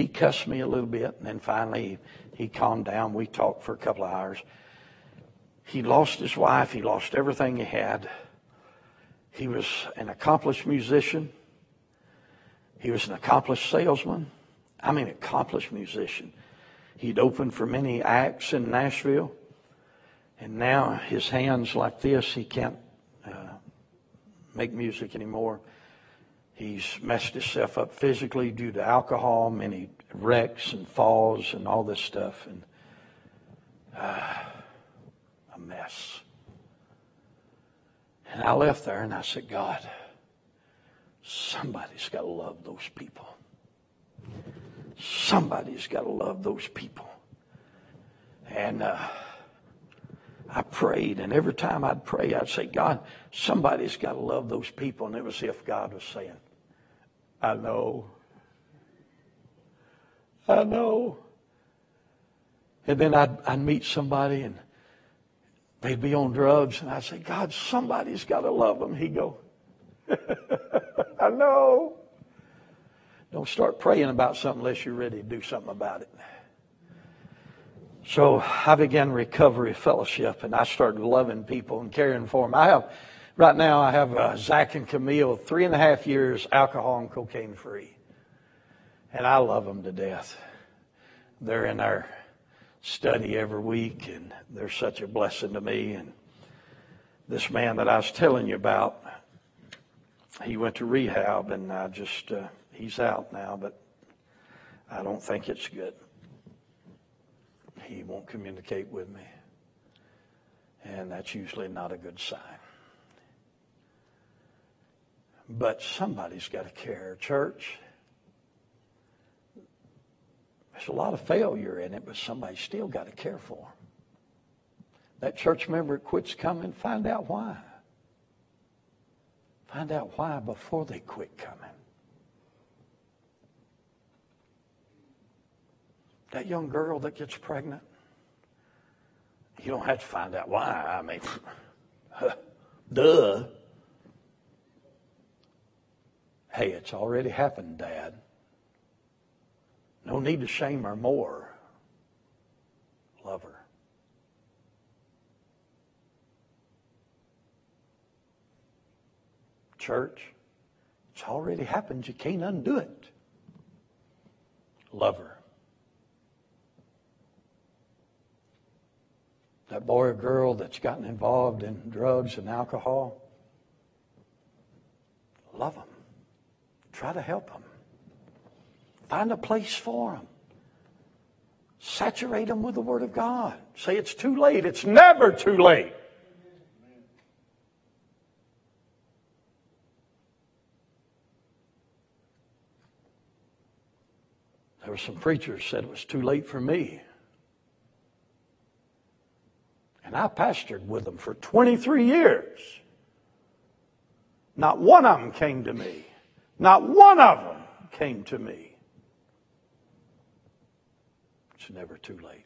he cussed me a little bit, and then finally he calmed down. We talked for a couple of hours. He lost his wife. He lost everything he had. He was an accomplished musician. He was an accomplished salesman. I mean, accomplished musician. He'd opened for many acts in Nashville. And now his hands like this, he can't uh, make music anymore. He's messed himself up physically due to alcohol, many wrecks and falls and all this stuff, and uh, a mess. And I left there and I said, God, somebody's got to love those people. Somebody's got to love those people. And uh, I prayed, and every time I'd pray, I'd say, God, somebody's got to love those people. And it was as if God was saying, I know. I know. And then I'd, I'd meet somebody and they'd be on drugs, and I'd say, God, somebody's got to love them. He'd go, I know. Don't start praying about something unless you're ready to do something about it. So I began recovery fellowship, and I started loving people and caring for them. I have Right now, I have uh, Zach and Camille, three and a half years alcohol and cocaine free. And I love them to death. They're in our study every week, and they're such a blessing to me. And this man that I was telling you about, he went to rehab, and I just, uh, he's out now, but I don't think it's good. He won't communicate with me. And that's usually not a good sign. But somebody's got to care, church. There's a lot of failure in it, but somebody's still got to care for them. That church member quits coming, find out why. Find out why before they quit coming. That young girl that gets pregnant, you don't have to find out why. I mean, duh. Hey, it's already happened, Dad. No need to shame her more. Love her. Church, it's already happened. You can't undo it. Love her. That boy or girl that's gotten involved in drugs and alcohol, love them. Try to help them. Find a place for them. Saturate them with the Word of God. Say it's too late. It's never too late. There were some preachers said it was too late for me. And I pastored with them for 23 years. Not one of them came to me. Not one of them came to me. It's never too late.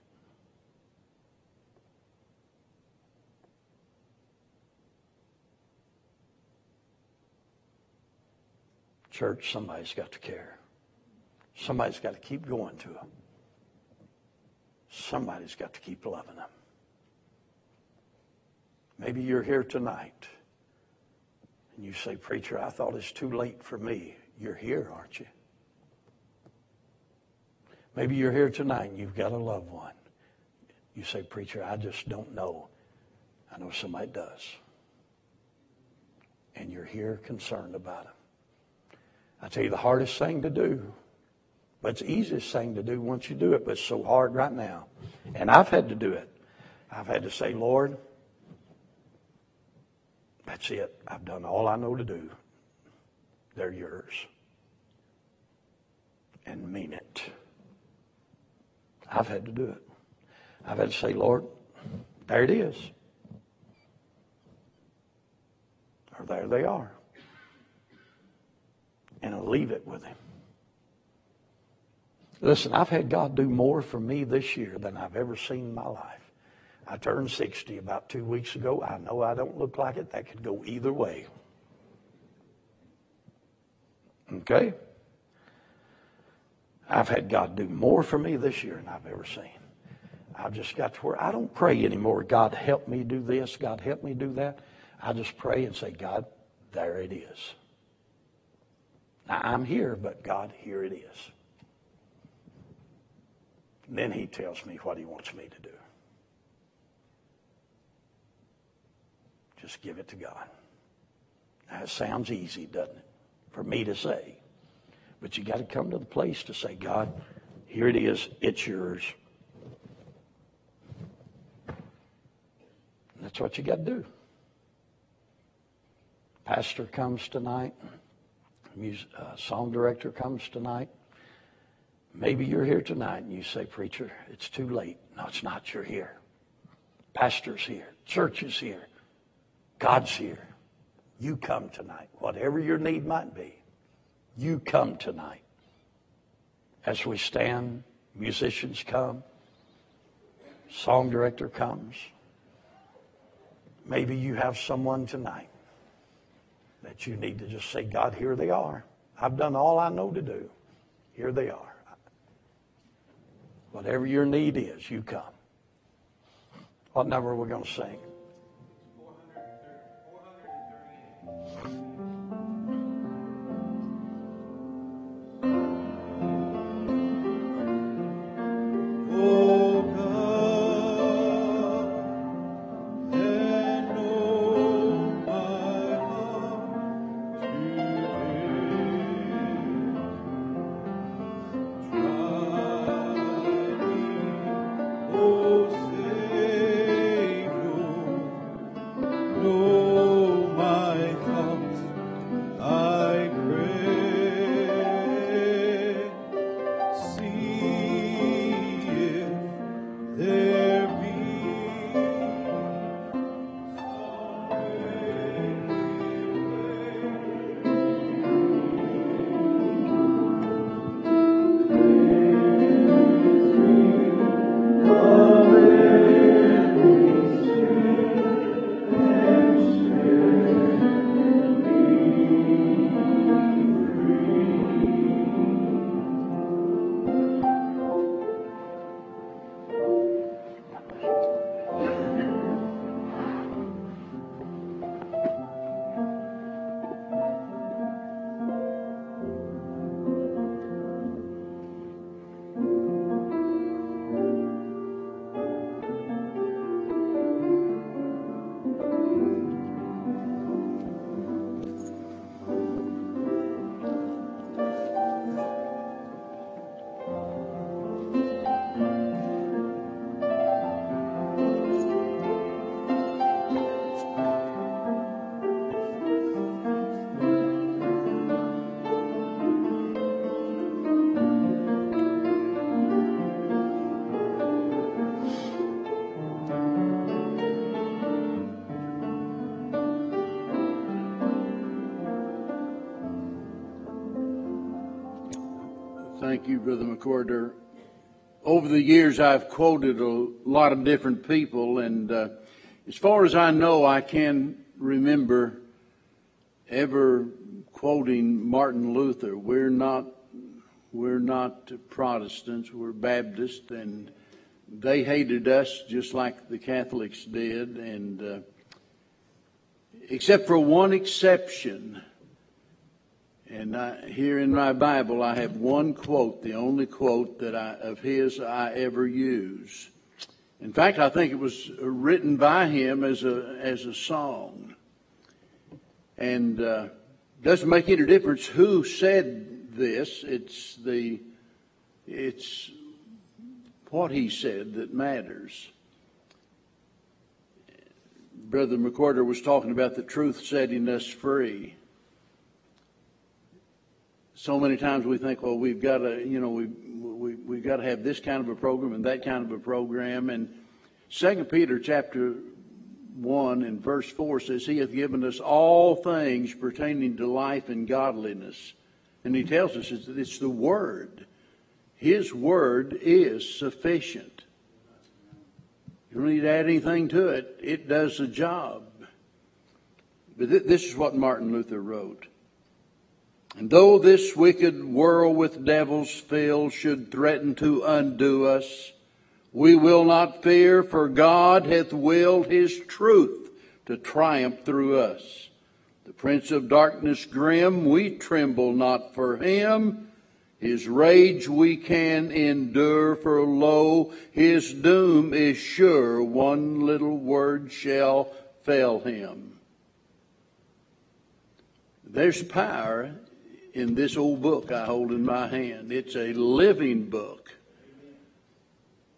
Church, somebody's got to care. Somebody's got to keep going to them. Somebody's got to keep loving them. Maybe you're here tonight and you say, Preacher, I thought it's too late for me. You're here, aren't you? Maybe you're here tonight and you've got a loved one. You say, Preacher, I just don't know. I know somebody does. And you're here concerned about them. I tell you, the hardest thing to do, but it's the easiest thing to do once you do it, but it's so hard right now. And I've had to do it. I've had to say, Lord, that's it. I've done all I know to do. They're yours. And mean it. I've had to do it. I've had to say, Lord, there it is. Or there they are. And I'll leave it with Him. Listen, I've had God do more for me this year than I've ever seen in my life. I turned 60 about two weeks ago. I know I don't look like it. That could go either way. Okay? I've had God do more for me this year than I've ever seen. I've just got to where I don't pray anymore. God, help me do this. God, help me do that. I just pray and say, God, there it is. Now, I'm here, but God, here it is. And then He tells me what He wants me to do. Just give it to God. That sounds easy, doesn't it? For me to say. But you got to come to the place to say, God, here it is, it's yours. And that's what you got to do. Pastor comes tonight, music, uh, song director comes tonight. Maybe you're here tonight and you say, Preacher, it's too late. No, it's not. You're here. Pastor's here. Church is here. God's here. You come tonight. Whatever your need might be, you come tonight. As we stand, musicians come, song director comes. Maybe you have someone tonight that you need to just say, God, here they are. I've done all I know to do. Here they are. Whatever your need is, you come. What number are we going to sing? Thank you. McWhorter. Over the years, I've quoted a lot of different people, and uh, as far as I know, I can remember ever quoting Martin Luther. We're not, we're not Protestants, we're Baptists, and they hated us just like the Catholics did, and uh, except for one exception. And I, here in my Bible, I have one quote, the only quote that I, of his I ever use. In fact, I think it was written by him as a as a song. And uh, doesn't make any difference who said this. It's the it's what he said that matters. Brother McWhorter was talking about the truth setting us free. So many times we think, well, we've got to, you know, we, we, we've got to have this kind of a program and that kind of a program. And Second Peter chapter 1 and verse 4 says, He hath given us all things pertaining to life and godliness. And he tells us it's, it's the Word. His word is sufficient. You don't need to add anything to it. It does the job. But th- this is what Martin Luther wrote. And though this wicked world with devils filled should threaten to undo us, we will not fear, for God hath willed his truth to triumph through us. The prince of darkness grim, we tremble not for him, his rage we can endure, for lo, his doom is sure. One little word shall fail him. There's power in this old book I hold in my hand. It's a living book.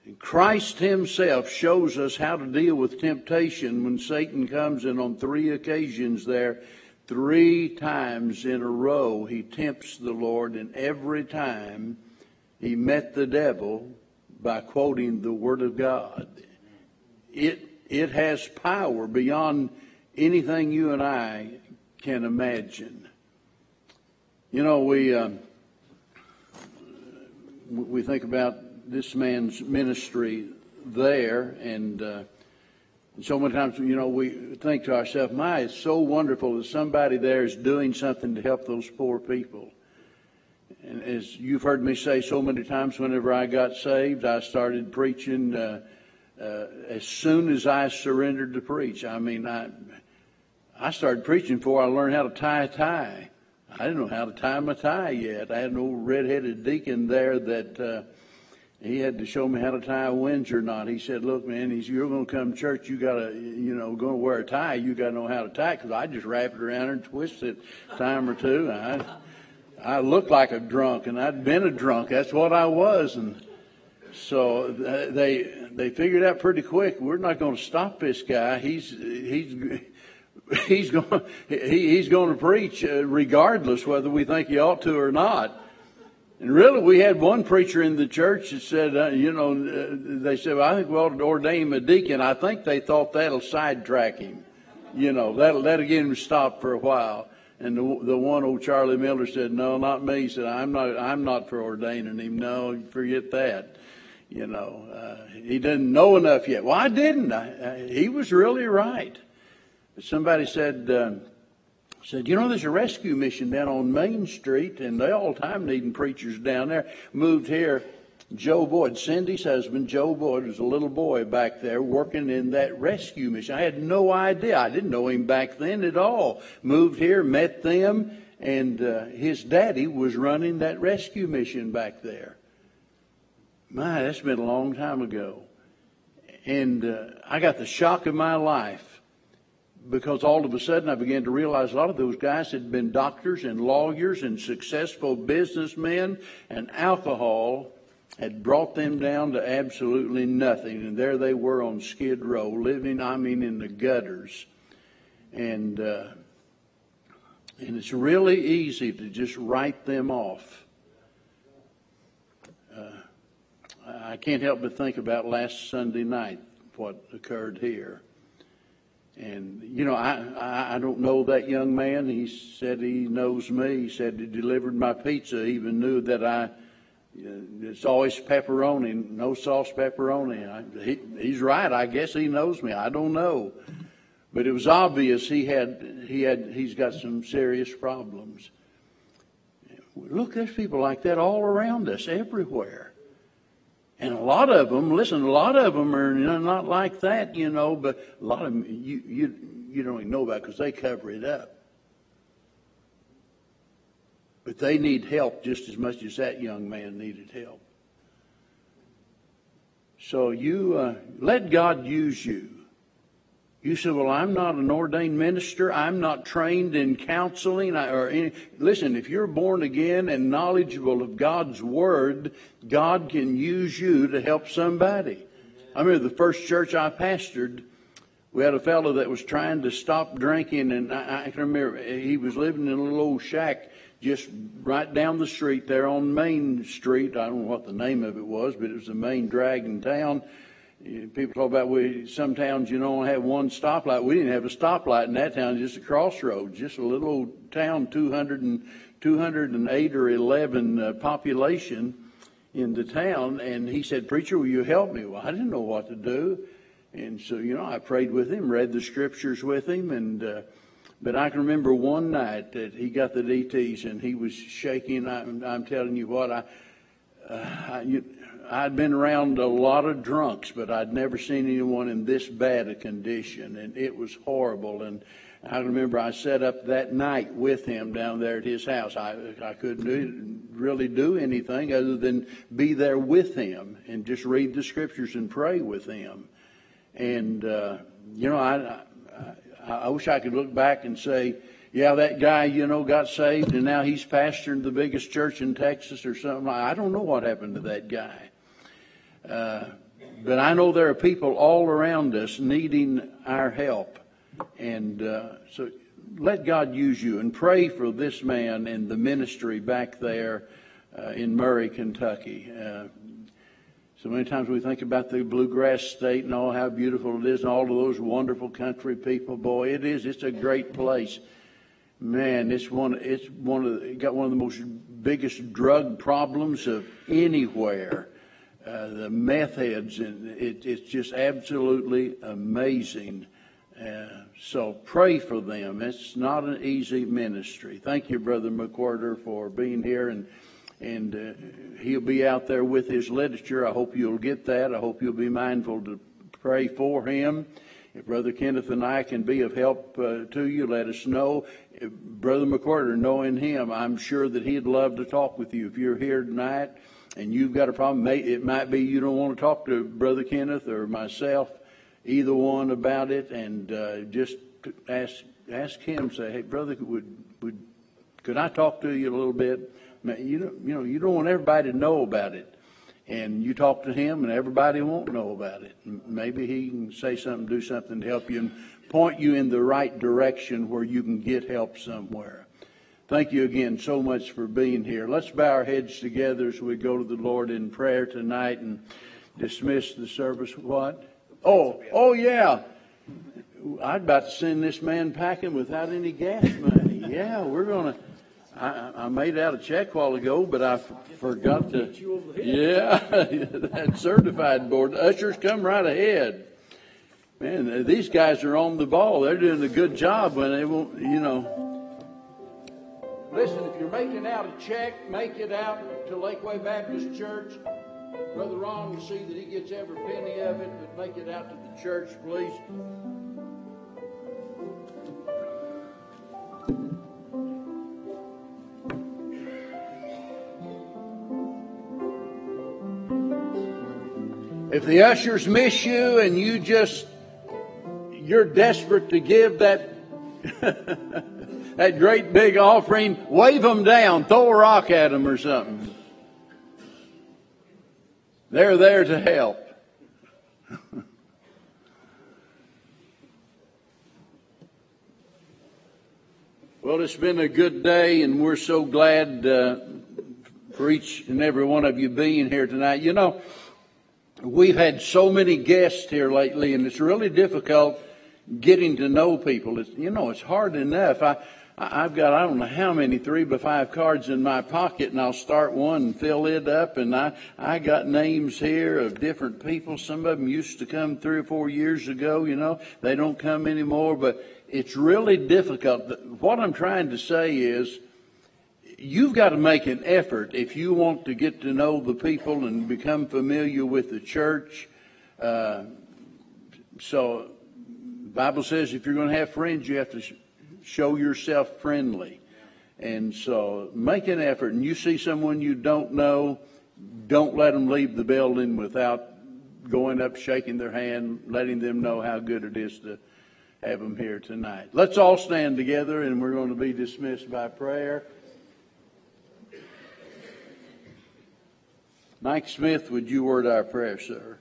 And Christ himself shows us how to deal with temptation when Satan comes in on three occasions there Three times in a row he tempts the Lord, and every time he met the devil by quoting the Word of God. It, it has power beyond anything you and I can imagine. You know, we, uh, we think about this man's ministry there, and uh, and so many times, you know, we think to ourselves, my, it's so wonderful that somebody there is doing something to help those poor people. And as you've heard me say so many times, whenever I got saved, I started preaching uh, uh, as soon as I surrendered to preach. I mean, I, I started preaching before I learned how to tie a tie. I didn't know how to tie my tie yet. I had an old red-headed deacon there that uh, he had to show me how to tie a Windsor knot. He said, "Look, man, he's you're going to come to church. You got to, you know, going to wear a tie. You got to know how to tie because I just wrap it around and twist it time or two. I, I looked like a drunk, and I'd been a drunk. That's what I was, and so they they figured out pretty quick. We're not going to stop this guy. He's he's he's going he, he's going to preach uh, regardless whether we think he ought to or not." And really, we had one preacher in the church that said, uh, you know, uh, they said, well, I think we ought to ordain him a deacon. I think they thought that'll sidetrack him. You know, that'll, that'll get him stopped for a while. And the, the one old Charlie Miller said, no, not me. He said, I'm not, I'm not for ordaining him. No, forget that. You know, uh, he didn't know enough yet. Well, I didn't. I, I, he was really right. Somebody said, uh, said, you know, there's a rescue mission down on Main Street, and they all the time needing preachers down there. Moved here. Joe Boyd, Cindy's husband, Joe Boyd, was a little boy back there working in that rescue mission. I had no idea. I didn't know him back then at all. Moved here, met them, and uh, his daddy was running that rescue mission back there. My, that's been a long time ago. And uh, I got the shock of my life because all of a sudden I began to realize a lot of those guys had been doctors and lawyers and successful businessmen, and alcohol had brought them down to absolutely nothing. And there they were on Skid Row, living, I mean, in the gutters. And, uh, and it's really easy to just write them off. Uh, I can't help but think about last Sunday night, what occurred here. And, you know, I, I don't know that young man. He said he knows me. He said he delivered my pizza. He even knew that I uh, it's always pepperoni, no sauce pepperoni. I, he, he's right. I guess he knows me. I don't know, but it was obvious he had he had he's got some serious problems. Look, there's people like that all around us, everywhere. And a lot of them, listen, a lot of them are not like that, you know, but a lot of them you, you, you don't even know about because they cover it up. But they need help just as much as that young man needed help. So you uh, let God use you. You say, well, I'm not an ordained minister. I'm not trained in counseling or any. Listen, if you're born again and knowledgeable of God's word, God can use you to help somebody. I remember the first church I pastored, we had a fellow that was trying to stop drinking, and I, I can remember he was living in a little old shack just right down the street there on Main Street. I don't know what the name of it was, but it was the main drag in town People talk about we some towns you don't have one stoplight. We didn't have a stoplight in that town, just a crossroads, just a little old town, 200 and 208 or 11 uh, population in the town. And he said, "Preacher, will you help me?" Well, I didn't know what to do, and so you know I prayed with him, read the scriptures with him, and. Uh, but I can remember one night that he got the DTS and he was shaking. I'm, I'm telling you what, I, uh, I you, I'd been around a lot of drunks, but I'd never seen anyone in this bad a condition, and it was horrible. And I remember I sat up that night with him down there at his house. I I couldn't do, really do anything other than be there with him and just read the scriptures and pray with him. And uh, you know, I, I I wish I could look back and say, yeah, that guy, you know, got saved and now he's pastoring the biggest church in Texas or something. I don't know what happened to that guy. Uh, but I know there are people all around us needing our help. And uh, so let God use you and pray for this man and the ministry back there uh, in Murray, Kentucky. Uh, so many times we think about the bluegrass state and all how beautiful it is and all of those wonderful country people. Boy, it is. It's a great place. Man, it's one. It's one of. Got one of the most biggest drug problems of anywhere uh, the meth heads, and it, it's just absolutely amazing. Uh, so pray for them. It's not an easy ministry. Thank you, Brother McWhorter, for being here, and and uh, he'll be out there with his literature. I hope you'll get that. I hope you'll be mindful to pray for him. If Brother Kenneth and I can be of help uh, to you, let us know. Brother McWhorter, knowing him, I'm sure that he'd love to talk with you. If you're here tonight and you've got a problem, it might be you don't want to talk to Brother Kenneth or myself, either one about it, and uh, just ask ask him. Say, hey, brother, would would could I talk to you a little bit? You don't, you know, you don't want everybody to know about it, and you talk to him, and everybody won't know about it. Maybe he can say something, do something to help you, and point you in the right direction where you can get help somewhere. Thank you again so much for being here. Let's bow our heads together as we go to the Lord in prayer tonight and dismiss the service. What? Oh, oh yeah. I'd about to send this man packing without any gas money. Yeah, we're gonna. I, I made out a check a while ago, but I f- forgot to. Yeah, that certified board. ushers come right ahead. Man, these guys are on the ball. They're doing a good job when they won't, you know. Listen, if you're making out a check, make it out to Lakeway Baptist Church. Brother Ron will see that he gets every penny of it, but make it out to the church, please. If the ushers miss you and you just, you're desperate to give that that great big offering, wave them down, throw a rock at them or something. They're there to help. well, it's been a good day, and we're so glad uh, for each and every one of you being here tonight. You know, we've had so many guests here lately, and it's really difficult getting to know people. It's, you know, it's hard enough. I, I've got, I don't know how many three by five cards in my pocket and I'll start one and fill it up and I, I got names here of different people. Some of them used to come three or four years ago, you know, they don't come anymore, but it's really difficult. What I'm trying to say is, you've got to make an effort if you want to get to know the people and become familiar with the church. Uh, so, Bible says if you're going to have friends, you have to show yourself friendly. And so, make an effort. And you see someone you don't know, don't let them leave the building without going up, shaking their hand, letting them know how good it is to have them here tonight. Let's all stand together, and we're going to be dismissed by prayer. Mike Smith, would you word our prayer, sir?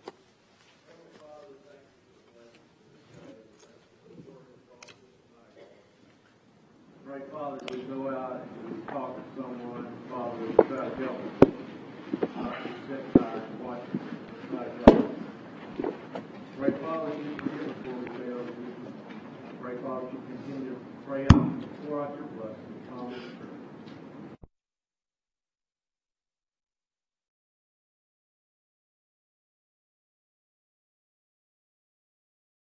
Father, we go out and we talk to someone, Father, we try to help them. Uh, step by and watch like that. Great Father, you forgive for the failures. Great Father, you continue to pray out and pour out your blessing. Father,